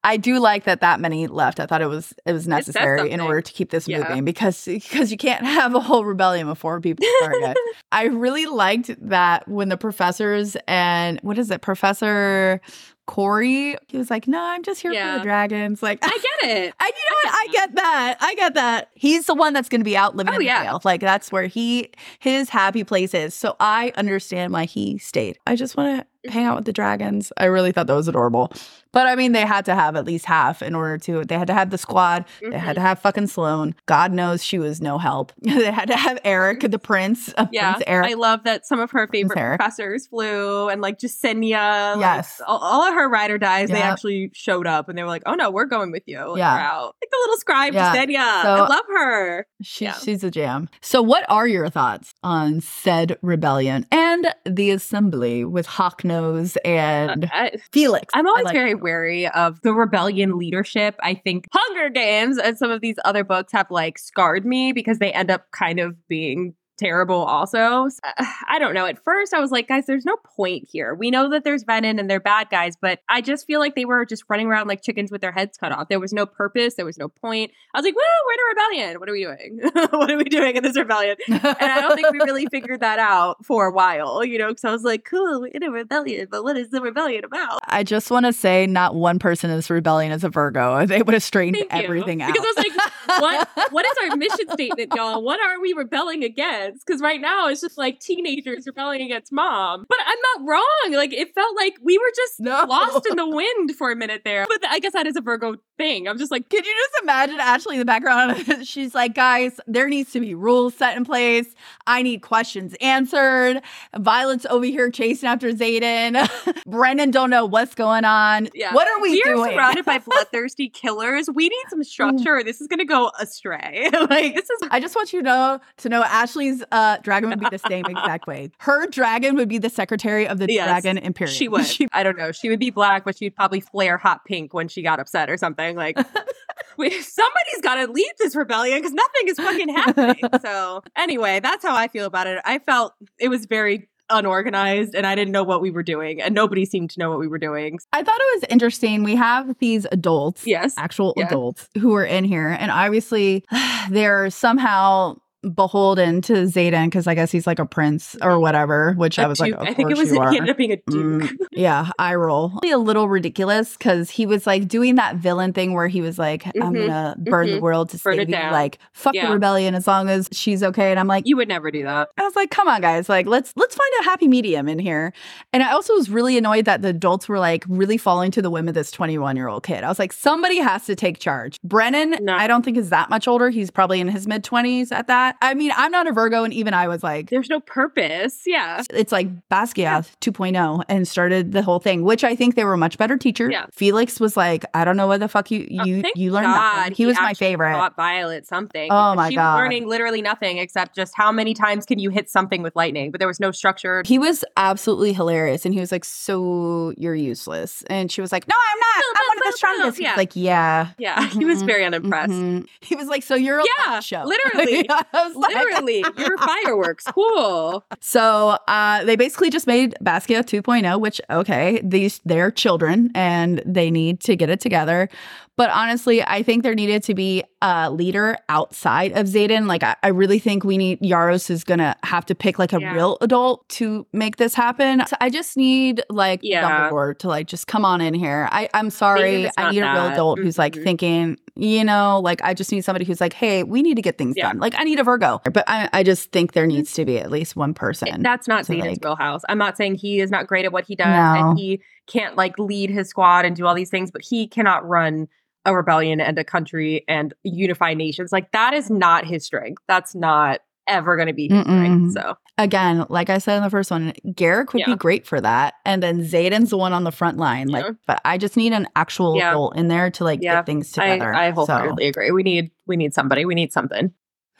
I do like that that many left. I thought it was it was necessary in order to keep this Yeah. moving because because you can't have a whole rebellion of four people it. I really liked that when the professors and what is it, Professor Kaori, he was like, "No, I'm just here for the dragons." Like, I get it. I, you know what? I get that. I get that. He's the one that's going to be out living Oh, in the yeah. jail. Like that's where he his happy place is. So I understand why he stayed. I just want to hang mm-hmm. out with the dragons. I really thought that was adorable. But I mean, they had to have at least half in order to. They had to have the squad. They had to have fucking Sloane. God knows she was no help. they had to have Aaric, the prince. Uh, Yeah, Prince Aaric. I love that some of her favorite professors flew, and like Jesinia. like, Yes. all, all of her rider dies. They actually showed up, and they were like, "Oh no, we're going with you." Like, Yeah. out. Like the little scribe Yeah. Jesinia. So- I love her. She, Yeah. She's a jam. So, what are your thoughts on said rebellion and the assembly with Hawknose and I, Felix? I'm always like- very wary of the rebellion leadership. I think Hunger Games and some of these other books have like scarred me because they end up kind of being terrible also. So, uh, I don't know. At first I was like, guys, there's no point here. We know that there's Venom and they're bad guys, but I just feel like they were just running around like chickens with their heads cut off. There was no purpose, there was no point. I was like, woo, we're in a rebellion. What are we doing? what are we doing in this rebellion? and I don't think we really figured that out for a while, you know, because I was like, cool, we're in a rebellion, but what is the rebellion about? I just want to say, not one person in this rebellion is a Virgo. They would have straightened Thank you. everything out. Because I was like, what what is our mission statement, y'all? What are we rebelling against? Because right now it's just like teenagers rebelling against mom. But I'm not wrong. Like it felt like we were just No. lost in the wind for a minute there. But I guess that is a Virgo thing. I'm just like, Could you just imagine Ashley in the background? She's like, guys, there needs to be rules set in place. I need questions answered. Violet's over here chasing after Xaden. Brennan don't know what's going on. yeah. What are we, doing? We're surrounded by bloodthirsty killers. We need some structure. This is gonna go astray. like this is I just want you to know to know Ashley's uh, dragon would be the same exact way. Her dragon would be the secretary of the Yes, Dragon Imperium. She would. I don't know. She would be black, but she'd probably flare hot pink when she got upset or something. Like, we, somebody's got to lead this rebellion because nothing is fucking happening. so, anyway, that's how I feel about it. I felt it was very unorganized and I didn't know what we were doing, and nobody seemed to know what we were doing. I thought it was interesting. We have these adults, Yes. actual Yeah. adults, who are in here, and obviously they're somehow beholden to Xaden because I guess he's like a prince or whatever. Which I A was like, duke. of I think it was, he ended up being a duke. Mm, yeah, I roll. A little ridiculous because he was like doing that villain thing where he was like, I'm Mhm, gonna burn the mhm. world to Burn save you. down. Like, fuck Yeah. the rebellion as long as she's okay. And I'm like, You would never do that. I was like, come on, guys. Like, let's let's find a happy medium in here. And I also was really annoyed that the adults were like really falling to the whim of this 21 year old kid. I was like, somebody has to take charge. Brennan, No. I don't think is that much older. He's probably in his mid 20s at that. I mean, I'm not a Virgo, and even I was like, There's no purpose. Yeah. it's like Basgiath 2.0 and started the whole thing, which I think they were much better teachers. Yeah. Felix was like, I don't know what the fuck you Oh, you thank you learned God nothing. He was my favorite. Taught Violet something. Oh my she God. was learning literally nothing except just how many times can you hit something with lightning, but there was no structure. He was absolutely hilarious. And he was like, So you're useless. And she was like, No, I'm not. I'm one of the strongest. He was like, Yeah. Yeah, he was Mhm, very unimpressed. mhm. He was like, So you're a Yeah, show. literally. I was like- Literally, your fireworks, cool. So uh, they basically just made Basgiath 2.0, which okay, these they're children and they need to get it together. But honestly, I think there needed to be a leader outside of Xaden. Like I, I really think we need Yarros is gonna have to pick like a Yeah. real adult to make this happen. So I just need like Yeah. Dumbledore to like just come on in here. I, I'm sorry, I need a real that. adult who's like Mhm. thinking, you know, like I just need somebody who's like, hey, we need to get things Yeah. done. Like I need a Virgo. But I, I just think there needs to be at least one person. That's not Xaden's like- wheelhouse. I'm not saying he is not great at what he does No. and he can't like lead his squad and do all these things, but he cannot run a rebellion and a country and unify nations. Like that is not his strength. That's not ever going to be his strength. So Again, like I said in the first one, Garrick would Yeah. be great for that. And then Xaden's the one on the front line. Like, Yeah. but I just need an actual Yeah. in there to like Yeah. get things together. I So- wholeheartedly agree. We need we need somebody. We need something.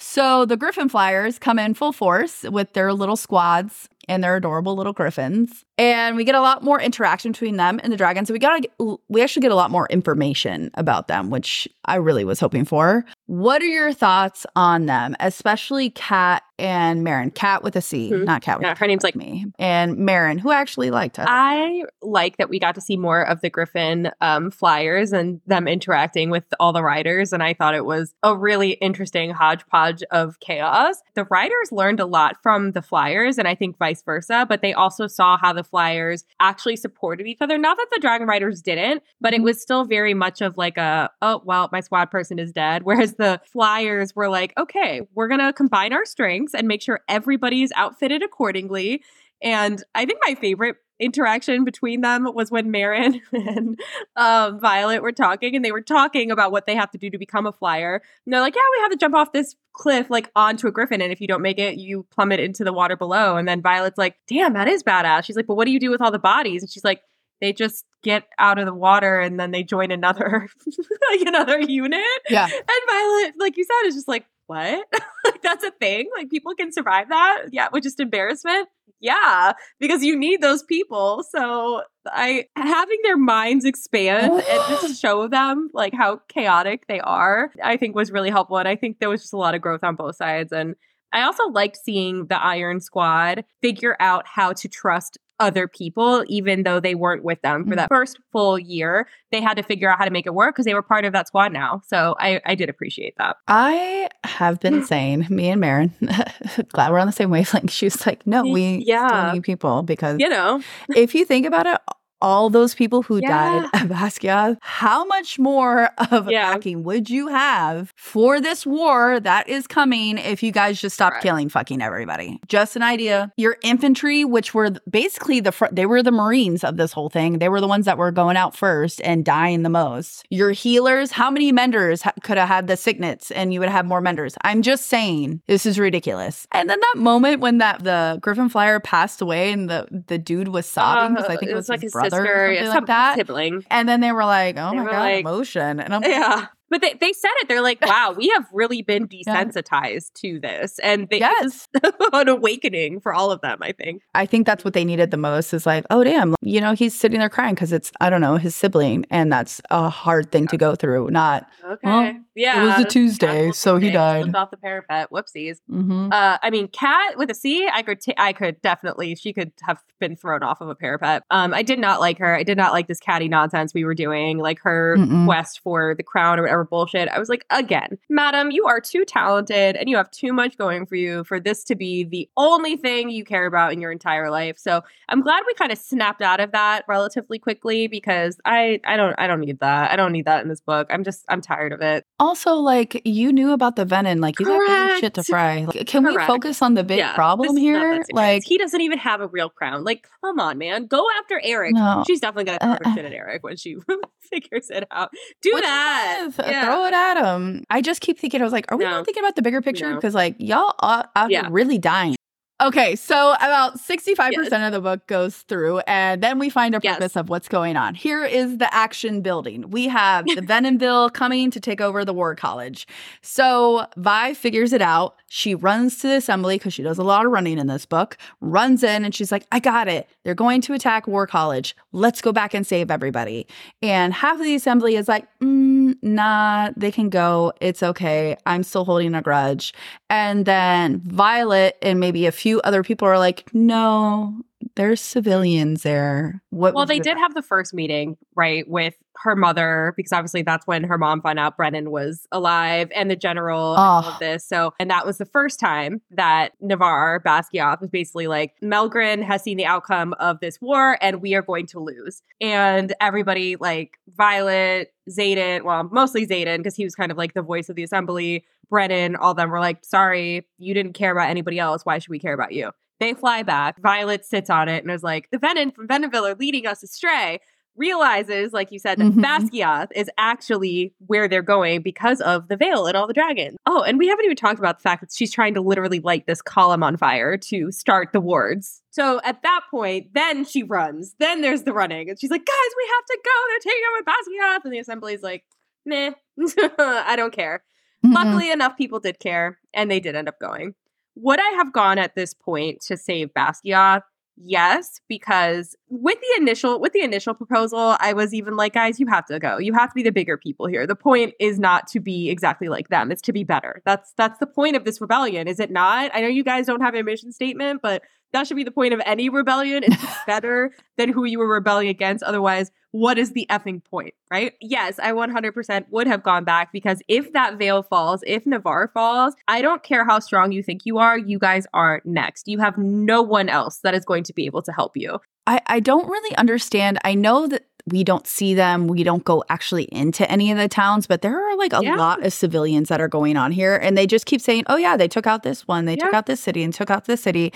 So the Griffin Flyers come in full force with their little squads and their adorable little griffins. And we get a lot more interaction between them and the dragons. So we got we actually get a lot more information about them, which I really was hoping for. What are your thoughts on them, especially Cat and Maren? Cat with a C, Mhm. not Cat with Yeah, her name's like me. And Maren, who actually liked. I like that we got to see more of the Griffin um, flyers and them interacting with all the riders. And I thought it was a really interesting hodgepodge of chaos. The riders learned a lot from the flyers, and I think vice versa, but they also saw how the flyers actually supported each other. Not that the dragon riders didn't, but it was still very much of like a, oh, well, my squad person is dead. Whereas the flyers were like, okay, we're going to combine our strengths and make sure everybody's outfitted accordingly. And I think my favorite interaction between them was when Maren and um, Violet were talking, and they were talking about what they have to do to become a flyer. And they're like, "Yeah, we have to jump off this cliff like onto a griffin, and if you don't make it, you plummet into the water below." And then Violet's like, "Damn, that is badass." She's like, "But what do you do with all the bodies?" And she's like, "They just get out of the water, and then they join another like another unit." yeah. And Violet, like you said, is just like, what? like that's a thing? Like people can survive that? Yeah, with just embarrassment? Yeah, because you need those people. So I having their minds expand and just show them like how chaotic they are, I think was really helpful. And I think there was just a lot of growth on both sides. And I also liked seeing the Iron Squad figure out how to trust other people, even though they weren't with them for that mm-hmm. first full year. They had to figure out how to make it work because they were part of that squad now. So I, I did appreciate that. I have been saying, me and Maren, glad we're on the same wavelength. She was like, no, we Yeah. still need people because You know, if you think about it, all those people who Yeah. died at Basgiath, how much more of a Yeah. backing would you have for this war that is coming if you guys just stopped Correct. killing fucking everybody? Just an idea. Your infantry, which were basically the fr- they were the Marines of this whole thing. They were the ones that were going out first and dying the most. Your healers, how many menders ha- could have had the signets and you would have more menders? I'm just saying, this is ridiculous. And then that moment when that the Griffin Flyer passed away and the the dude was sobbing because I Uh, think it was, like his his brother sister, or something some like that. sibling. And then they were like, "Oh They my god, like- emotion!" And I'm like, Yeah. But they, they said it. They're like, wow, we have really been desensitized to this. And they, yes, an awakening for all of them, I think. I think that's what they needed the most. Is like, oh damn, you know, he's sitting there crying because it's I don't know his sibling, and that's a hard thing to go through. Not Okay. Well, yeah. it was a Tuesday, actual so he died. Slipped off the parapet. Whoopsies. Mhm. Uh, I mean, Cat with a C, I could, t- I could definitely, she could have been thrown off of a parapet. Um, I did not like her. I did not like this catty nonsense we were doing, like her Mm-mm. quest for the crown or whatever bullshit. I was like, again, madam, you are too talented and you have too much going for you for this to be the only thing you care about in your entire life. So I'm glad we kind of snapped out of that relatively quickly because I, I don't, I don't need that. I don't need that in this book. I'm just, I'm tired of it. Also, like you knew about the venom, like you got big shit to fry. Like, can we focus on the big Yeah, problem this is not that here? Like, he doesn't even have a real crown. Like, come on, man, go after Aaric. No. She's definitely gonna throw Uh, her shit at Aaric when she figures it out. Do that. Yeah. Throw it at him. I just keep thinking, I was like, are we No. not thinking about the bigger picture? No. Because, like, y'all are here Yeah. really dying. Okay, so about 65% of the book goes through, and then we find a Yes. purpose of what's going on. Here is the action building. We have the Venomville coming to take over the War College. So Vi figures it out. She runs to the assembly because she does a lot of running in this book, runs in, and she's like, I got it. They're going to attack War College. Let's go back and save everybody. And half of the assembly is like, mm, nah, they can go. It's okay. I'm still holding a grudge. And then Violet and maybe a few other people are like, no, there's civilians there. What Well, they did have the first meeting, right, with her mother, because obviously that's when her mom found out Brennan was alive and the general and all Oh. of this. So, and that was the first time that Navarre Basgiath was basically like, Melgren has seen the outcome of this war and we are going to lose. And everybody, like Violet, Xaden, well, mostly Xaden, because he was kind of like the voice of the assembly, Brennan, all of them were like, sorry, you didn't care about anybody else. Why should we care about you? They fly back. Violet sits on it and is like, the Venom from Venomville are leading us astray. Realizes, like you said, that Mhm. Basgiath is actually where they're going because of the veil and all the dragons. Oh, and we haven't even talked about the fact that she's trying to literally light this column on fire to start the wards. So at that point, then she runs. Then there's the running. And she's like, guys, we have to go. They're taking over Basgiath. And the assembly's like, meh, I don't care. Mm-mm. Luckily enough, people did care, and they did end up going. Would I have gone at this point to save Basgiath? Yes, because with the initial with the initial proposal, I was even like, guys, you have to go. You have to be the bigger people here. The point is not to be exactly like them. It's to be better. That's that's the point of this rebellion, is it not? I know you guys don't have a mission statement, but that should be the point of any rebellion. It's better than who you were rebelling against. Otherwise, what is the effing point, right? Yes, I 100% would have gone back because if that veil falls, if Navarre falls, I don't care how strong you think you are, you guys are next. You have no one else that is going to be able to help you. I, I don't really understand. I know that we don't see them. We don't go actually into any of the towns, but there are like a Yeah. lot of civilians that are going on here. And they just keep saying, oh, yeah, they took out this one, they took out this city and took out this city.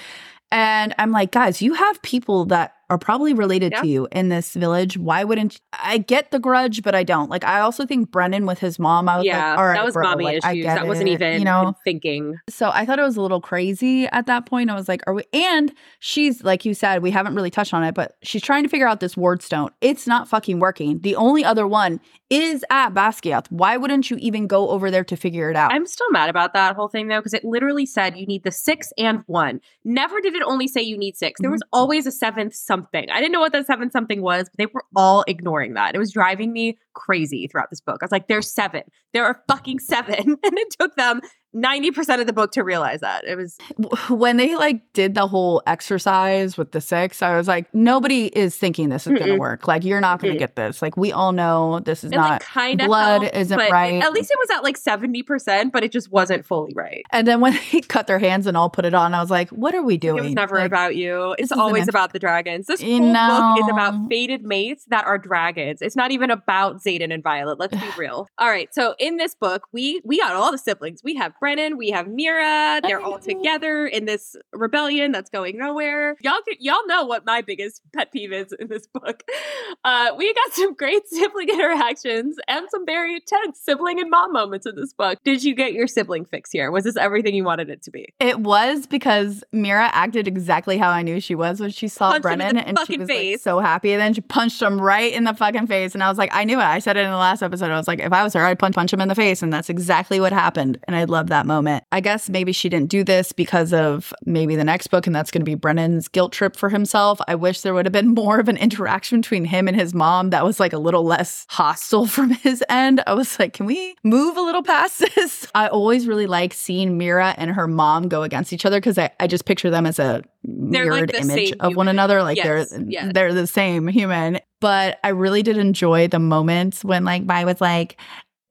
And I'm like, guys, you have people that are probably related Yeah. to you in this village. Why wouldn't I get the grudge, but I don't. Like, I also think Brennan with his mom, I was yeah, like, all right, that was bro, mommy like, I issues. That wasn't even you know. thinking. So I thought it was a little crazy at that point. I was like, are we? And she's, like you said, we haven't really touched on it, but she's trying to figure out this ward stone. It's not fucking working. The only other one is at Basgiath. Why wouldn't you even go over there to figure it out? I'm still mad about that whole thing though, because it literally said you need the six and one. Never did it only say you need 6 There mm-hmm. was always a seventh something. I didn't know what that seventh something was, but they were all ignoring that. It was driving me crazy throughout this book. I was like, there's seven. There are fucking seven. And it took them 90% of the book to realize that. It was when they like did the whole exercise with the six, I was like, nobody is thinking this is going to work. Like, you're not going to get this. Like, we all know this is not. like kind of blood isn't right. At least it was at like 70%, but it just wasn't fully right. and then when they cut their hands and all put it on, I was like, what are we doing? It was never Like, about you. It's always about the dragons. This whole book is about fated mates that are dragons. It's not even about Xaden and Violet. Let's be real. All right. So in this book, we we got all the siblings. We have Brennan. We have Mira. They're all together in this rebellion that's going nowhere. Y'all y'all know what my biggest pet peeve is in this book. Uh, we got some great sibling interactions and some very intense sibling and mom moments in this book. Did you get your sibling fix here? Was this everything you wanted it to be? It was because Mira acted exactly how I knew she was when she saw Punched Brennan and she was like so happy. And then she punched him right in the fucking face. And I was like, I knew it. I said it in the last episode. I was like, if I was her, I'd punch, punch him in the face. And that's exactly what happened. And I love that moment. I guess maybe she didn't do this because of maybe the next book, and that's going to be Brennan's guilt trip for himself. I wish there would have been more of an interaction between him and his mom that was like a little less hostile from his end. I was like, can we move a little past this? I always really like seeing Mira and her mom go against each other because I, I just picture them as a They're mirrored the image of one another. Like Yes, they're yes. they're the same human. But I really did enjoy the moments when like Vi was like,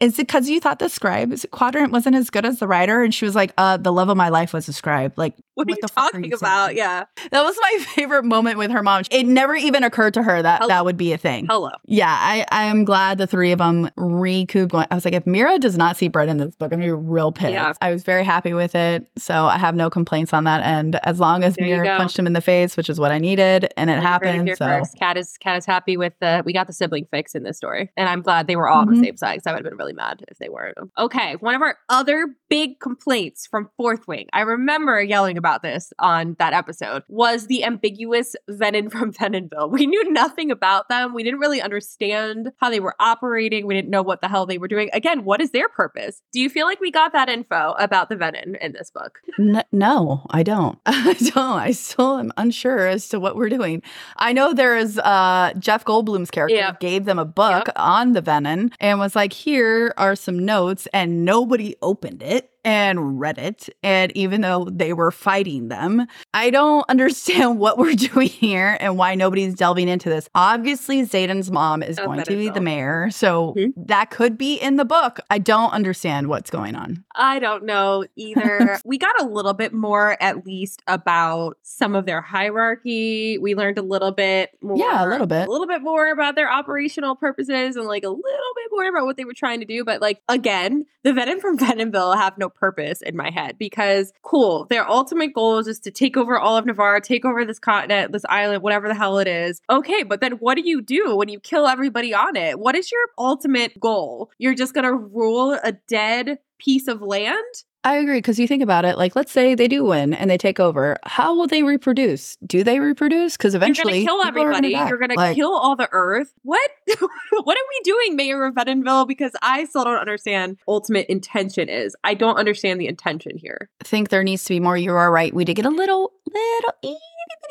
is it because you thought the scribe quadrant wasn't as good as the writer? And she was like, uh, the love of my life was a scribe. Like, What, are you talking you about? saying? Yeah. That was my favorite moment with her mom. It never even occurred to her that Hello. that would be a thing. Hello. Yeah, I, I am glad the three of them recouped. Going, I was like, if Mira does not see Brett in this book, I'm gonna be real pissed. Yeah. I was very happy with it, so I have no complaints on that end. As long as There Mira punched him in the face, which is what I needed, and it happened. So first. Kat is Kat is happy with the we got the sibling fix in this story, and I'm glad they were all on the Mhm. same side. Because I would have been really mad if they weren't. Okay, one of our other big complaints from Fourth Wing, I remember yelling about this on that episode, was the ambiguous Venom from Venonville. We knew nothing about them. We didn't really understand how they were operating. We didn't know what the hell they were doing. Again, what is their purpose? Do you feel like we got that info about the Venom in this book? N- no, I don't. I don't. I still am unsure as to what we're doing. I know there is uh Jeff Goldblum's character gave them a book on the venom and was like, here are some notes, and nobody opened it and Reddit. And even though they were fighting them, I don't understand what we're doing here and why nobody's delving into this. Obviously, Xaden's mom is going to be the mayor, so Mhm. that could be in the book. I don't understand what's going on. I don't know either. we got a little bit more, at least, about some of their hierarchy. We learned a little bit more. Yeah, a little bit. A little bit more about their operational purposes and like a little bit more about what they were trying to do. But like again, the Venom from Venomville have no purpose in my head because cool, their ultimate goal is just to take over all of Navarre, take over this continent, this island, whatever the hell it is. Okay, but then what do you do when you kill everybody on it? What is your ultimate goal? You're just gonna rule a dead piece of land? I agree because you think about it. Like, let's say they do win and they take over. How will they reproduce? Do they reproduce? Because eventually, you're gonna kill people are everybody. You're gonna kill all the Earth. What? what are we doing, Mayor of Edenville? Because I still don't understand. Ultimate intention is. I don't understand the intention here. I think there needs to be more. You are right. We did get a little, little, itty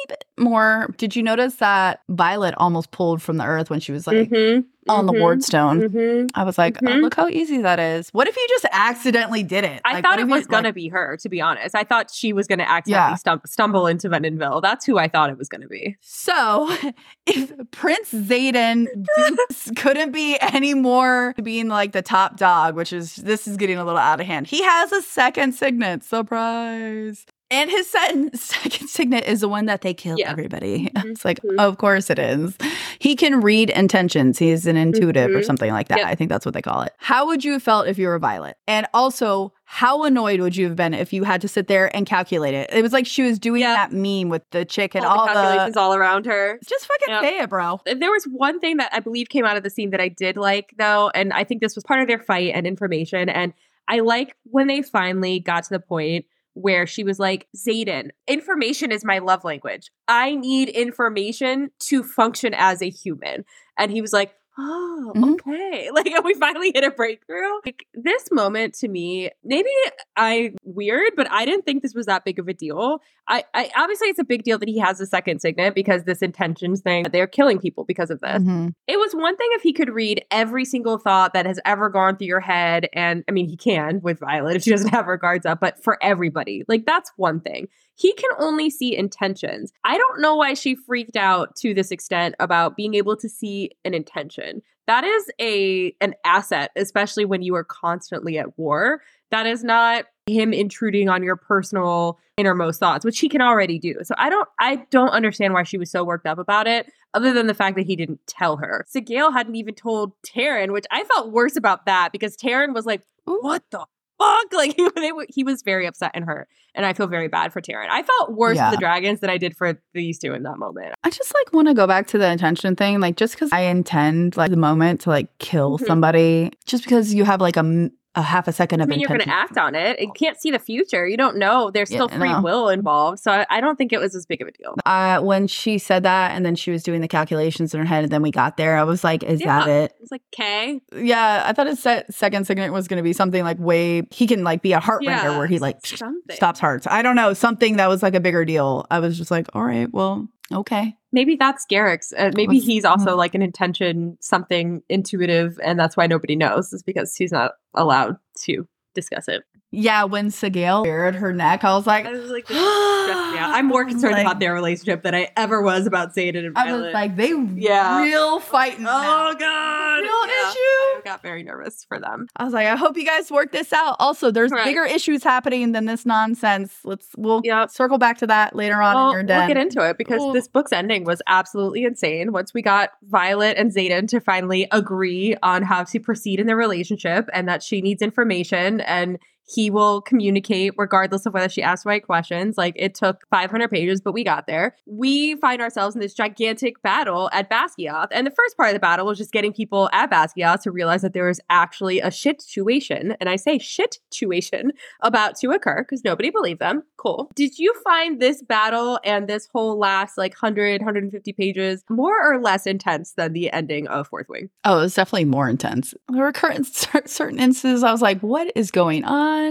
bitty bit more. Did you notice that Violet almost pulled from the earth when she was like Mhm, on the mhm, ward stone? mhm. I was like, oh, look how easy that is. What if you just accidentally did it? I Like, thought it if you- was gonna like, be her. To be honest, I thought she was gonna accidentally Yeah. stum- stumble into Vendenville. That's who I thought it was gonna be. So, if Prince Xaden couldn't be any more being like the top dog, which is this is getting a little out of hand. He has a second signet. Surprise. And his second, second signet is the one that they kill Yeah. everybody. Mhm, It's like, mhm. of course it is. He can read intentions. He's an intuitive or Mhm. something like that. Yep. I think that's what they call it. How would you have felt if you were Violet? And also, how annoyed would you have been if you had to sit there and calculate it? It was like she was doing Yeah. that meme with the chick and all, all, the the calculations all around her. just fucking Yep. say it, bro. If There was one thing that I believe came out of the scene that I did like, though, and I think this was part of their fight and information. And I like when they finally got to the point where she was like, Xaden, information is my love language. I need information to function as a human. And he was like, Oh, Mhm. okay. Like we finally hit a breakthrough. Like this moment to me, maybe I weird, but I didn't think this was that big of a deal. I, I obviously it's a big deal that he has a second signet because this intentions thing, they're killing people because of this. Mhm. It was one thing if he could read every single thought that has ever gone through your head. And I mean, he can with Violet if she doesn't have her guards up, but for everybody, like that's one thing. He can only see intentions. I don't know why she freaked out to this extent about being able to see an intention. That is a an asset, especially when you are constantly at war. That is not him intruding on your personal innermost thoughts, which he can already do. So I don't I don't understand why she was so worked up about it other than the fact that he didn't tell her. So Sgaeyl hadn't even told Tairn, which I felt worse about that because Tairn was like, "What the fuck?" Like he, were- he was very upset and hurt, and I feel very bad for Tairn. I felt worse Yeah. for the dragons than I did for these two in that moment. I just like want to go back to the intention thing. Like, just because I intend like the moment to like kill Mhm. somebody, just because you have like a, m- a half a second of. I mean, you're going to act on it. You can't see the future. You don't know. There's still I free know. will involved. So I, I don't think it was as big of a deal. Uh, when she said that, and then she was doing the calculations in her head, and then we got there, I was like, "Is that it?" It's like, okay. Yeah, I thought his se- second signet was going to be something like way he can like be a heart render Yeah, where he like something. stops hearts. I don't know something that was like a bigger deal. I was just like, "All right, well, okay." Maybe that's Garrick's. Uh, maybe he's also like an intention, something intuitive, and that's why nobody knows. Is because he's not allowed to discuss it. Yeah, when Sgaeyl bared her neck, I was like, I was like, this stressed me out. I'm more concerned Like- about their relationship than I ever was about Xaden and Violet. I was like, they Yeah. real fighting. now. oh god, Real Yeah. issue. I got very nervous for them. I was like, I hope you guys work this out. Also, there's Right. bigger issues happening than this nonsense. Let's we'll Yep. circle back to that later on Well, in your den. we'll get into it because this book's ending was absolutely insane. Once we got Violet and Xaden to finally agree on how to proceed in their relationship and that she needs information and he will communicate regardless of whether she asks right questions. Like it took 500 pages, but we got there. We find ourselves in this gigantic battle at Basgiath. And the first part of the battle was just getting people at Basgiath to realize that there was actually a shit situation. And I say shit situation about to occur because nobody believed them. Cool. Did you find this battle and this whole last like 100, 150 pages more or less intense than the ending of Fourth Wing? Oh, it was definitely more intense. There were certain instances I was like, what is going on?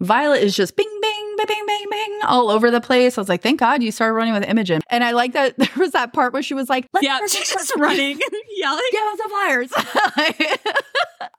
Violet is just bing, bing, bing, bing, bing, bing all over the place. I was like, thank God you started running with Imogen. And I like that there was that part where she was like, Let's Yeah, she's just running, yelling. Get out the flyers.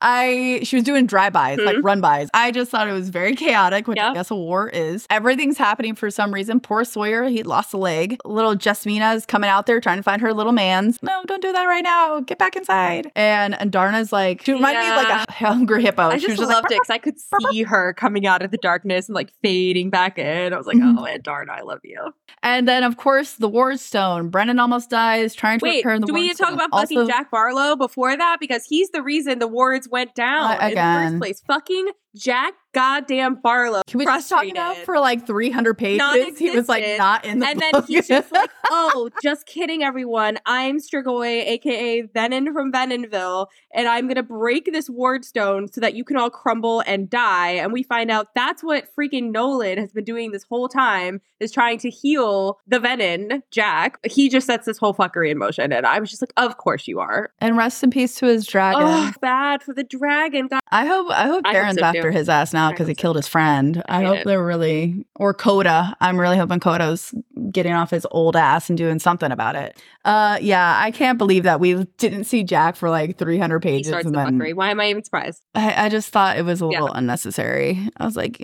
I she was doing drive-bys, like Mhm. run-bys. I just thought it was very chaotic, which I guess a war is. Everything's happening for some reason. Poor Sawyer, he lost a leg. Little Jesinia is coming out there trying to find her little man's. No, don't do that right now. Get back inside. And and Darna's like, she reminded me of like a hungry hippo. I she just was loved like, it because I could see her coming out of the darkness and like fading back in. I was like, Mhm. oh, Aunt Darn, I love you. And then of course the Ward Stone. Brennan almost dies trying to Wait, repair the do we need to talk about fucking Jack Barlowe before that? Because he's the reason the wards went down Uh, in the first place. Fucking Jack goddamn Barlowe. Can we just talk about for like 300 pages? He was like not in the and book. then he's just like, "Oh, just kidding, everyone. I'm Strigoi, aka Venom from Venonville, and I'm gonna break this ward stone so that you can all crumble and die." And we find out that's what freaking Nolon has been doing this whole time is trying to heal the Venom, Jack. He just sets this whole fuckery in motion, and I was just like, "Of course you are." and rest in peace to his dragon. Oh, bad for the dragon. God. I hope I hope I Darren's so, after too. his ass now because he so. killed his friend. I hate hope it. they're really or Codagh. I'm really hoping Codagh's getting off his old ass and doing something about it. Uh yeah, I can't believe that we didn't see Jack for like 300 pages and then fuckery. Why am I even surprised? I, I just thought it was a Yeah. little unnecessary. I was like,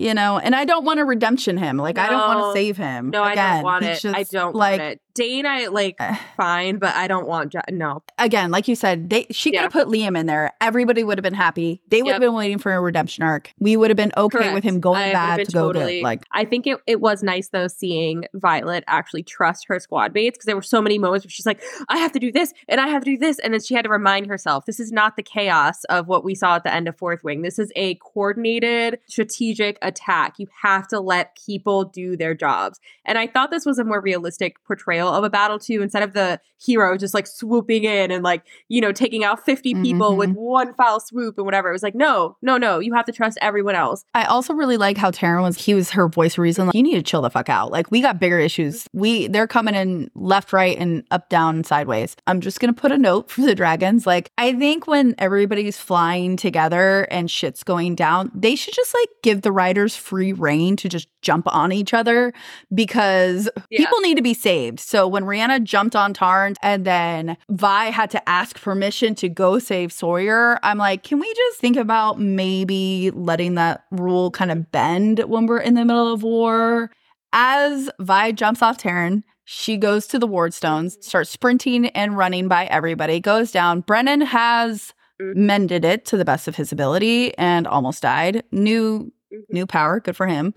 you know, and I don't want to redemption him. Like, I don't want to save him. No, I don't want it. I don't like, want it. Dain, I like eh. fine, but I don't want Jack. No. Again, like you said, they she could have put Liam in there. Everybody would have been happy. They would have Yep. been waiting for a redemption arc. We would have been okay with him going I bad to go good. Like, I think it, it was nice though seeing Violet actually trust her squad mates because there were so many moments where she's like, I have to do this and I have to do this. And then she had to remind herself, this is not the chaos of what we saw at the end of Fourth Wing. This is a coordinated, strategic attack. You have to let people do their jobs. And I thought this was a more realistic portrayal of a battle too, instead of the hero just like swooping in and like, you know, taking out 50 people with Mhm. one foul swoop and whatever. It was like, no, no, no, you have to trust everyone else. I also really like how Tairn was. He was her voice reason. Like, you need to chill the fuck out. Like, we got bigger issues. We they're coming in left, right, and up, down, sideways. I'm just gonna put a note for the dragons. Like, I think when everybody's flying together and shit's going down, they should just like give the riders free reign to just jump on each other because Yeah. people need to be saved. So when Rhiannon jumped on Tairn and then Vi had to ask permission to go save Sawyer, I'm like, can we just think about maybe letting that rule kind of bend when we're in the middle of war? As Vi jumps off Tairn, she goes to the Wardstones, starts sprinting and running by everybody, goes down. Brennan has Mhm. mended it to the best of his ability and almost died. New new power, good for him.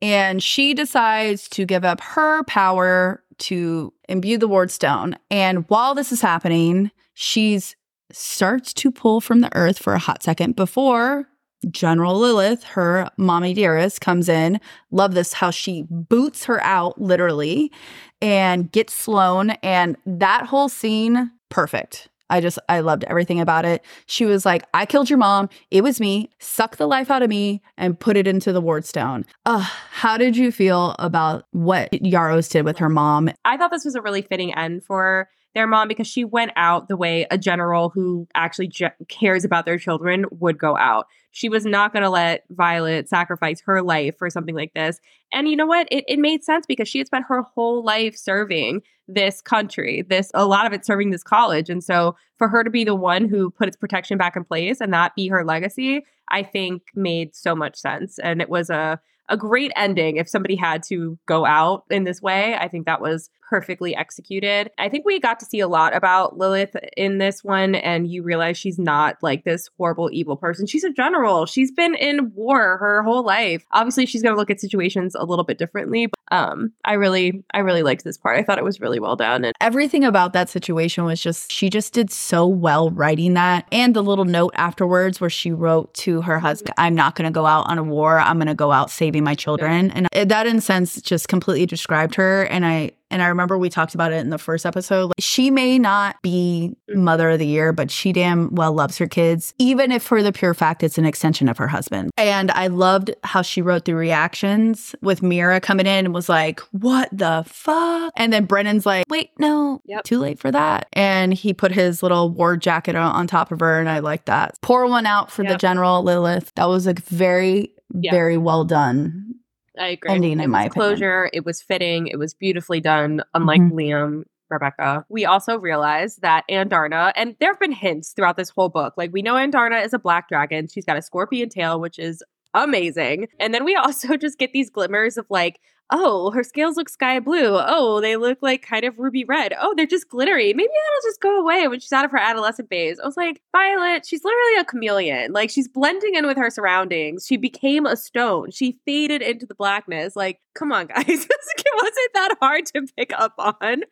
And she decides to give up her power to imbue the ward stone. And while this is happening, she's starts to pull from the earth for a hot second before General Lilith, her mommy dearest, comes in. Love this how she boots her out literally and gets Sloane. And that whole scene, perfect. I just, I loved everything about it. She was like, I killed your mom. It was me. Suck the life out of me and put it into the Wardstone. Ugh, how did you feel about what Yarros did with her mom? I thought this was a really fitting end for their mom because she went out the way a general who actually cares about their children would go out. She was not going to let Violet sacrifice her life for something like this. And you know what? It, it made sense because she had spent her whole life serving this country, this a lot of it serving this college. And so for her to be the one who put its protection back in place and that be her legacy, I think made so much sense. And it was a a great ending if somebody had to go out in this way. I think that was perfectly executed. I think we got to see a lot about Lilith in this one, and you realize she's not like this horrible, evil person. She's a general. She's been in war her whole life. Obviously, she's going to look at situations a little bit differently. But, um, I really, I really liked this part. I thought it was really well done. And Everything about that situation was just, she just did so well writing that. And the little note afterwards where she wrote to her husband, I'm not going to go out on a war. I'm going to go out saving my children. And that, in sense, just completely described her. And I, and I remember we talked about it in the first episode. Like, she may not be mother of the year, but she damn well loves her kids, even if for the pure fact it's an extension of her husband. And I loved how she wrote the reactions with Mira coming in and was like, What the fuck? And then Brennan's like, Wait, no, Yep. too late for that. And he put his little war jacket on, on top of her, and I like that. Pour one out for the general, Lilith. That was a very, Yeah. very well done. I agree. ending, in my was opinion. closure. It was fitting. It was beautifully done. Unlike Mhm. Liam, Rebecca. We also realized that Andarna, and there have been hints throughout this whole book. Like we know Andarna is a black dragon. She's got a scorpion tail, which is amazing. And then we also just get these glimmers of like oh, her scales look sky blue. Oh, they look like kind of ruby red. Oh, they're just glittery. Maybe that'll just go away when she's out of her adolescent phase. I was like, Violet, she's literally a chameleon. Like she's blending in with her surroundings. She became a stone. She faded into the blackness. Like, come on, guys. it wasn't that hard to pick up on.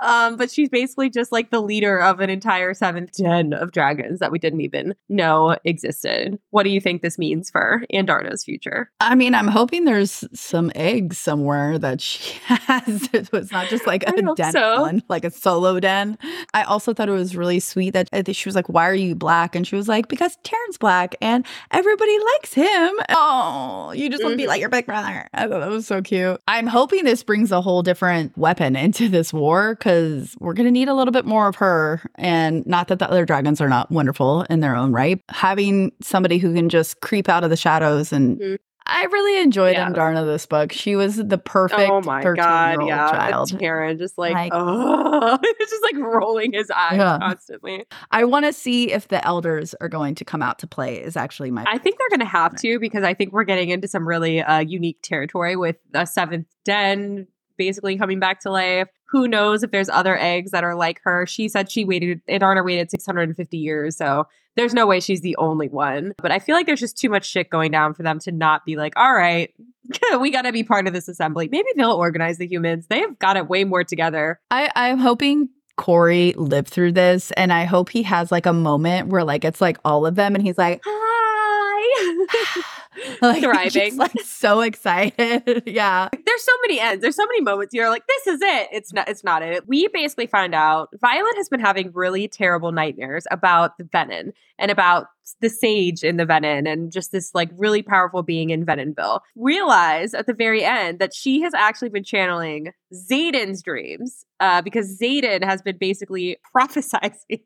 Um, but she's basically just like the leader of an entire seventh gen of dragons that we didn't even know existed. What do you think this means for Andarna's future? I mean, I'm hoping there's some eggs somewhere that she has. It was not just like a den so. one, like a solo den. I also thought it was really sweet that uh, she was like, Why are you black? And she was like, Because Tairn's black and everybody likes him. Oh, you just mm-hmm. want to be like your big brother. I thought that was so cute. I'm hoping this brings a whole different weapon into this war because we're going to need a little bit more of her. And not that the other dragons are not wonderful in their own right. Having somebody who can just creep out of the shadows and mm-hmm. I really enjoyed yeah. Andarna this book. She was the perfect oh my god, yeah, child. Karen just like, like oh, it's just like rolling his eyes yeah. constantly. I want to see if the elders are going to come out to play. Is actually my. I think they're going to have to because I think we're getting into some really uh, unique territory with the seventh den basically coming back to life. Who knows if there's other eggs that are like her? She said she waited, Andarna waited 650 years. So there's no way she's the only one. But I feel like there's just too much shit going down for them to not be like, all right, we got to be part of this assembly. Maybe they'll organize the humans. They've got it way more together. I, I'm hoping Kaori lived through this and I hope he has like a moment where like it's like all of them and he's like, hi. like, thriving, like so excited. yeah, there's so many ends. There's so many moments. You're like, this is it. It's not. It's not it. We basically find out Violet has been having really terrible nightmares about the venin and about the sage in the venin and just this like really powerful being in Veninville. Realize at the very end that she has actually been channeling Xaden's dreams uh, because Xaden has been basically prophesizing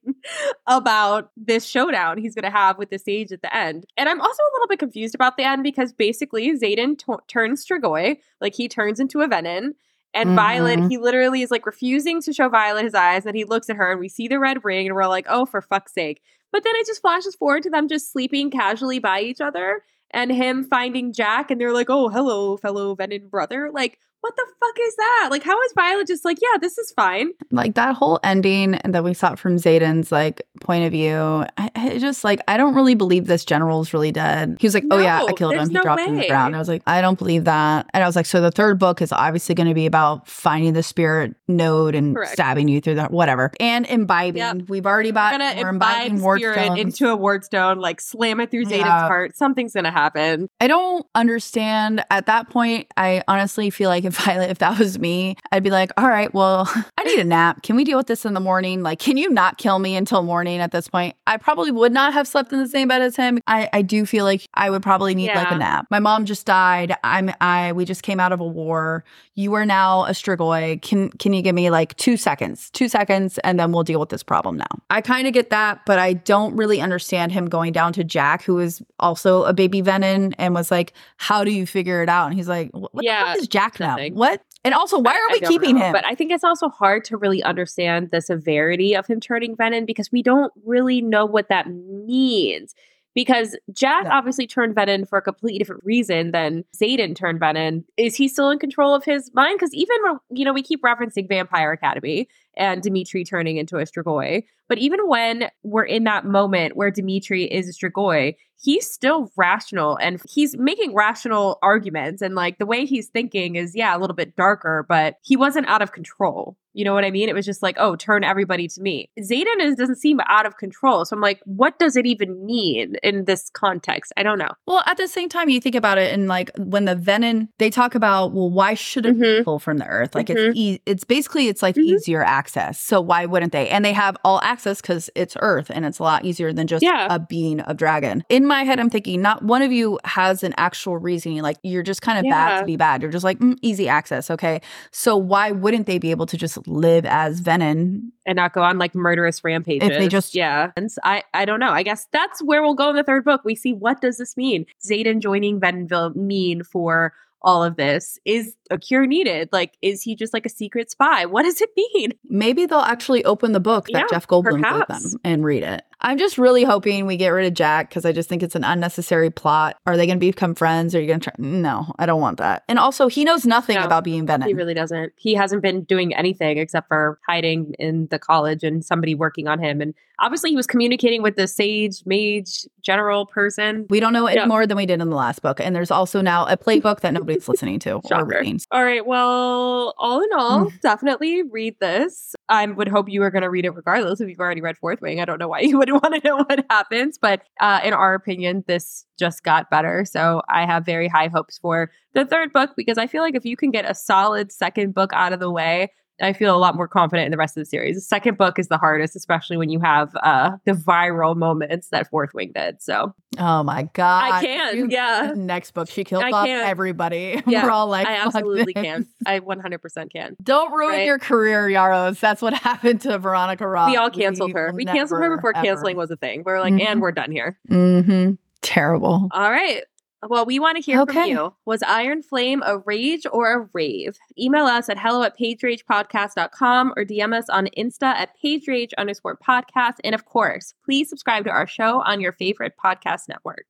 about this showdown he's going to have with the sage at the end. And I'm also a little bit confused about the end because basically Xaden t- turns Strigoi, like he turns into a venin. And mm-hmm. Violet, he literally is like refusing to show Violet his eyes. And he looks at her and we see the red ring and we're like, oh, for fuck's sake. But then it just flashes forward to them just sleeping casually by each other and him finding Jack. And they're like, oh, hello, fellow venin brother. Like, what the fuck is that? Like, how is Violet just like, yeah, this is fine? Like that whole ending that we saw from Xaden's like point of view. I, I just like, I don't really believe this general's really dead. He was like, no, oh yeah, I killed him. He no dropped way. him to the ground. I was like, I don't believe that. And I was like, so the third book is obviously going to be about finding the spirit node and Correct. stabbing you through that, whatever, and imbibing. Yep. We've already bought. We're imbibe spirit into a wardstone, like slam it through Xaden's yeah. heart. Something's gonna happen. I don't understand. At that point, I honestly feel like if Violet, if that was me, I'd be like, all right, well, I need a nap. Can we deal with this in the morning? Like, can you not kill me until morning at this point? I probably would not have slept in the same bed as him. I, I do feel like I would probably need yeah. like a nap. My mom just died. I'm I we just came out of a war. You are now a Strigoi. Can can you give me like two seconds? Two seconds, and then we'll deal with this problem now. I kind of get that, but I don't really understand him going down to Jack, who is also a baby venin, and was like, How do you figure it out? And he's like, What yeah, the fuck is Jack now? What? And also, why are we keeping know, him? But I think it's also hard to really understand the severity of him turning venin because we don't really know what that means. Because Jack yeah. obviously turned venin for a completely different reason than Xaden turned venin. Is he still in control of his mind? Because even you know, we keep referencing Vampire Academy and Dimitri turning into a Strigoi. But even when we're in that moment where Dimitri is a Strigoi, he's still rational and he's making rational arguments. And like the way he's thinking is, yeah, a little bit darker, but he wasn't out of control. You know what I mean? It was just like, oh, turn everybody to me. Xaden is, doesn't seem out of control. So I'm like, what does it even mean in this context? I don't know. Well, at the same time, you think about it, and like when the venin, they talk about, well, why shouldn't mm-hmm. pull from the earth? Like mm-hmm. it's e- it's basically it's like mm-hmm. easier access. So why wouldn't they? And they have all access because it's Earth, and it's a lot easier than just yeah. a being of dragon. In my head, I'm thinking not one of you has an actual reasoning. Like you're just kind of yeah. bad to be bad. You're just like mm, easy access. Okay, so why wouldn't they be able to just live as venin and not go on like murderous rampages? If they just yeah, I I don't know. I guess that's where we'll go in the third book. We see what does this mean? Xaden joining Veninville mean for all of this. Is a cure needed? Like, is he just like a secret spy? What does it mean? Maybe they'll actually open the book that Yeah, Jeff Goldblum gave them and read it. I'm just really hoping we get rid of Jack because I just think it's an unnecessary plot. Are they going to become friends? Are you going to try? No, I don't want that. And also, he knows nothing No, about being venin. He really doesn't. He hasn't been doing anything except for hiding in the college and somebody working on him. And obviously, he was communicating with the sage, mage, general person. we don't know any Yeah. more than we did in the last book. And there's also now a playbook that nobody's listening to or Shocker. All right. Well, all in all, Mm. definitely read this. I would hope you are going to read it regardless if you've already read Fourth Wing. I don't know why you would want to know what happens, but uh, in our opinion, this just got better. So I have very high hopes for the third book because I feel like if you can get a solid second book out of the way, I feel a lot more confident in the rest of the series. The second book is the hardest, especially when you have uh, the viral moments that Fourth Wing did. So Oh my God. I can, You- yeah. Next book, she killed I off can. everybody. Yeah, We're all like, I absolutely this." can. I 100% can. Don't ruin Right? your career, Yarros. That's what happened to Veronica Roth. we all canceled her. We canceled her before canceling was a thing. We are like, Mhm. and we're done here. Mm-hmm. Terrible. All right. Well, we want to hear from you. Was Iron Flame a rage or a rave? Email us at hello at pageragepodcast.com or DM us on Insta at pagerage underscore podcast. And of course, please subscribe to our show on your favorite podcast network.